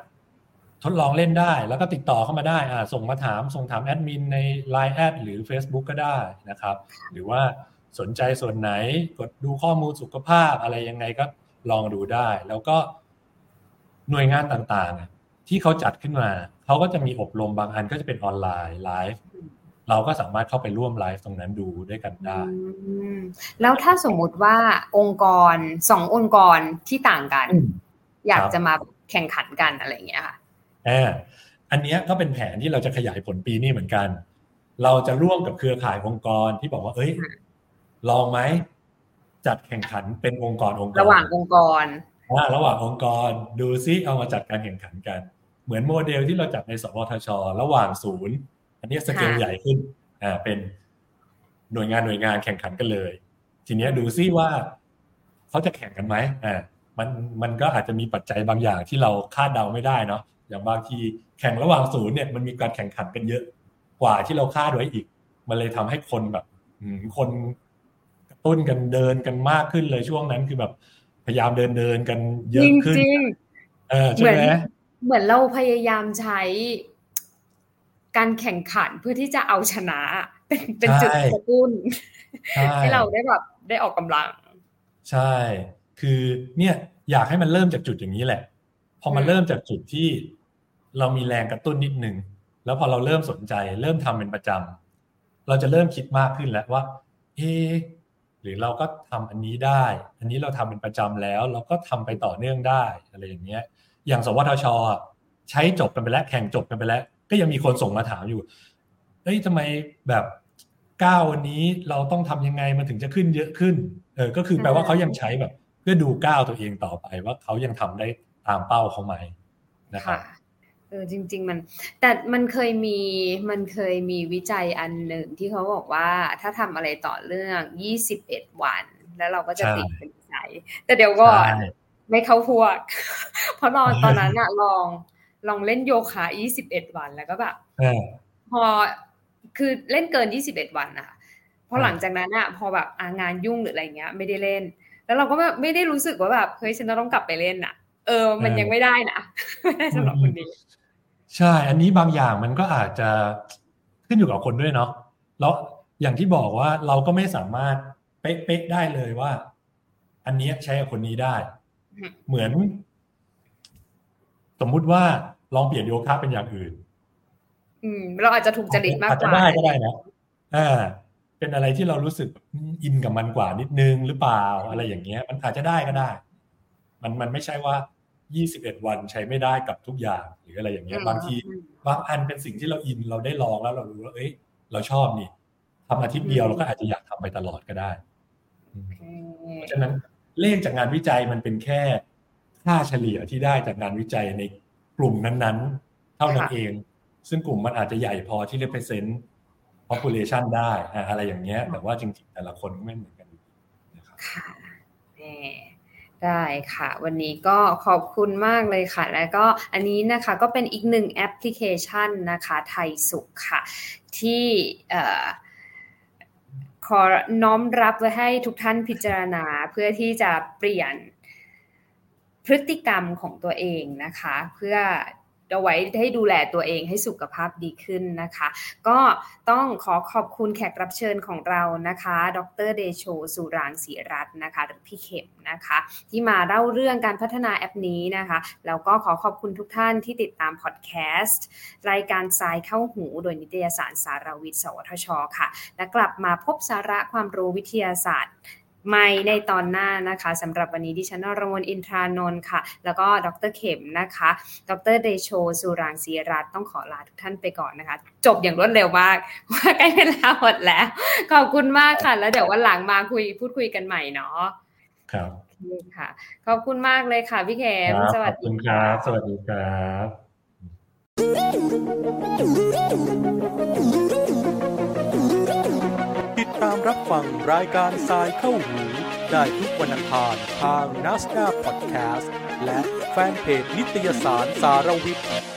ทดลองเล่นได้แล้วก็ติดต่อเข้ามาได้อ่าส่งมาถามส่งถามแอดมินใน Line แอดหรือ Facebook ก็ได้นะครับ หรือว่าสนใจส่วนไหนกดดูข้อมูลสุขภาพอะไรยังไงก็ลองดูได้ แล้วก็หน่วยงานต่างๆ ที่เขาจัดขึ้นมา เขาก็จะมีอบรมบางอันก็จะเป็นออนไลน์ไลฟ์ เราก็สามารถเข้าไปร่วมไลฟ์ตรงนั้นดูด้วยกันได้ แล้วถ้าสมมุติว่าองค์กรสององค์กรที่ต่างกัน อยากจะมาแข่งขันกันอะไรอย่างเงี้ยค่ะอันนี้ก็เป็นแผนที่เราจะขยายผลปีนี้เหมือนกัน เราจะร่วมกับเครือข่ายองค์กรที่บอกว่า เอ้ย ลองไหมจัดแข่งขันเป็นองค์กรองค์กร ระหว่างองค์กรอ่าระหว่างองค์กรดูซิเอามาจัดการแข่งขันกัน เหมือนโมเดลที่เราจัดในสวทช ระหว่างศูนย์ อันนี้สเกลใหญ่ขึ้นอ่าเป็นหน่วยงานหน่วยงานแข่งขันกันเลย ทีนี้ดูซิว่าเขาจะแข่งกันไหมอ่ามันมันก็อาจจะมีปัจจัยบางอย่างที่เราคาดเดาไม่ได้เนาะอย่างบางทีแข่งระหว่างศูนย์เนี่ยมันมีการแข่งขันกันเยอะกว่าที่เราคาดไว้อีก มันเลยทำให้คนแบบคนกระตุ้นกันเดินกันมากขึ้นเลยช่วงนั้นคือแบบพยายามเดินเดินกันเยอะขึ้นจริงเออใช่ไหมเหมือนเราพยายามใช้ การแข่งขันเพื่อที่จะเอาชนะเป็นเป็นจุดกระตุ้นให้เราได้แบบได้ออกกำลัง ใช่ คือเนี่ยอยากให้มันเริ่มจากจุดอย่างนี้แหละ พอมันเริ่มจากจุดที่เรามีแรงกระตุ้นนิดนึง แล้วพอเราเริ่มสนใจ เริ่มทำเป็นประจำเราจะเริ่มคิดมากขึ้นแล้วว่า เอหรือเราก็ทำอันนี้ได้ อันนี้เราทำเป็นประจำแล้ว เราก็ทำไปต่อเนื่องได้อะไรอย่างเงี้ย อย่างสวทช ใช้จบกันไปแล้วแข่งจบกันไปแล้ว ก็ยังมีคนส่งมาถามอยู่เฮ้ยทำไมแบบก้าววันนี้เราต้องทำยังไงมันถึงจะขึ้นเยอะขึ้น เออ ก็คือแปลว่าเขายังใช้แบบ เพื่อดูก้าวตัวเองต่อไปว่าเขายังทำได้ตามเป้าเขาไหมนะครับเออจริง ๆ มัน แต่มันเคยมีมันเคยมีวิจัยอันหนึ่งที่เขาบอกว่าถ้าทำอะไรต่อเรื่องยี่สิบเอ็ดวัน แล้วเราก็จะติดเป็นใจแต่เดี๋ยวก่อนไม่เข้าพวก เพราะตอนตอนนั้นอะลอง ลองเล่นโยคะยี่สิบเอ็ดวันแล้วก็แบบพอคือเล่นเกินยี่สิบเอ็ดวันอะพอหลังจากนั้นอะพอแบบงานยุ่งหรืออะไรเงี้ย ไม่ได้เล่น แล้วเราก็ไม่ได้รู้สึกว่าแบบเฮ้ยฉันต้องกลับไปเล่นอะเออ มันยังไม่ได้นะไม่ได้สำหรับคนนี้ ใช่ อันนี้บางอย่างมันก็อาจจะขึ้นอยู่กับคนด้วยเนาะแล้วอย่างที่บอกว่าเราก็ไม่สามารถเป๊ะๆได้เลยว่า อันนี้ใช้กับคนนี้ได้ เหมือน สมมุติว่า ลองเปลี่ยนโยคะเป็นอย่างอื่น อืม เราอาจจะถูกจริตมากกว่าอาจจะได้ก็ได้นะอ่าเป็นอะไรที่เรารู้สึกอินกับมันกว่านิดนึงหรือเปล่าอะไรอย่างเงี้ย มันอาจจะได้ก็ได้ มันมันไม่ใช่ว่า21วันใช้ไม่ได้กับทุกอย่างหรืออะไรอย่างเงี้ย บางทีบางอันเป็นสิ่งที่เราอินเราได้ลองแล้วเรารู้ว่าเอ้ย เราชอบนี่ทำอาทิตย์เดียวเราก็อาจจะอยากทำไปตลอดก็ได้เพราะฉะนั้นเลขจากงานวิจัยมันเป็นแค่ค่าเฉลี่ยที่ได้จากงานวิจัยใน กลุ่มนั้นๆ เท่านั้นเอง ซึ่งกลุ่มมันอาจจะใหญ่พอที่ represent population ได้อะไรอย่างเงี้ย แต่ว่าจริงๆ แต่ละคนไม่เหมือนกันนะครับได้ค่ะ วันนี้ก็ขอบคุณมากเลยค่ะ แล้วก็อันนี้นะคะก็เป็นอีกหนึ่งแอปพลิเคชันนะคะไทยสุขค่ะ ที่ขอน้อมรับไว้ให้ทุกท่านพิจารณาเพื่อที่จะเปลี่ยน พฤติกรรมของตัวเองนะคะ เพื่อเอาไว้ให้ดูแลตัวเองให้สุขภาพดีขึ้นนะคะ ก็ต้องขอขอบคุณแขกรับเชิญของเรานะคะ ดรเดโชสุรางศีรัตน์นะคะหรือพี่เข็มนะคะ ที่มาเล่าเรื่องการพัฒนาแอปนี้นะคะแล้วก็ขอขอบคุณทุกท่านที่ติดตามพอดแคสต์รายการทรายเข้าหูโดยนิตยสารสารวิทย์สวทช ค่ะ และกลับมาพบสาระความรู้วิทยาศาสตร์ ใหม่ในตอนหน้านะคะสำหรับวันนี้ดิฉันนรมนอินทรานนท์ค่ะ แล้วก็ดรเข็มนะคะ ดรเดโชสุรางศีรัตต้องขอลาทุกท่านไปก่อนนะคะ จบอย่างรวดเร็วมากว่าใกล้เวลาหมดแล้ว ขอบคุณมากค่ะ แล้วเดี๋ยววันหลังมาคุยพูดคุยกันใหม่เนาะครับค่ะ ขอบคุณมากเลยค่ะพี่เข็มสวัสดีครับ สวัสดีครับติด ตามรับฟังรายการทรายเข้าหู ได้ทุกวันอังคารทางนัสดาพอดแคสต์และแฟนเพจนิตยสารสารวิทย์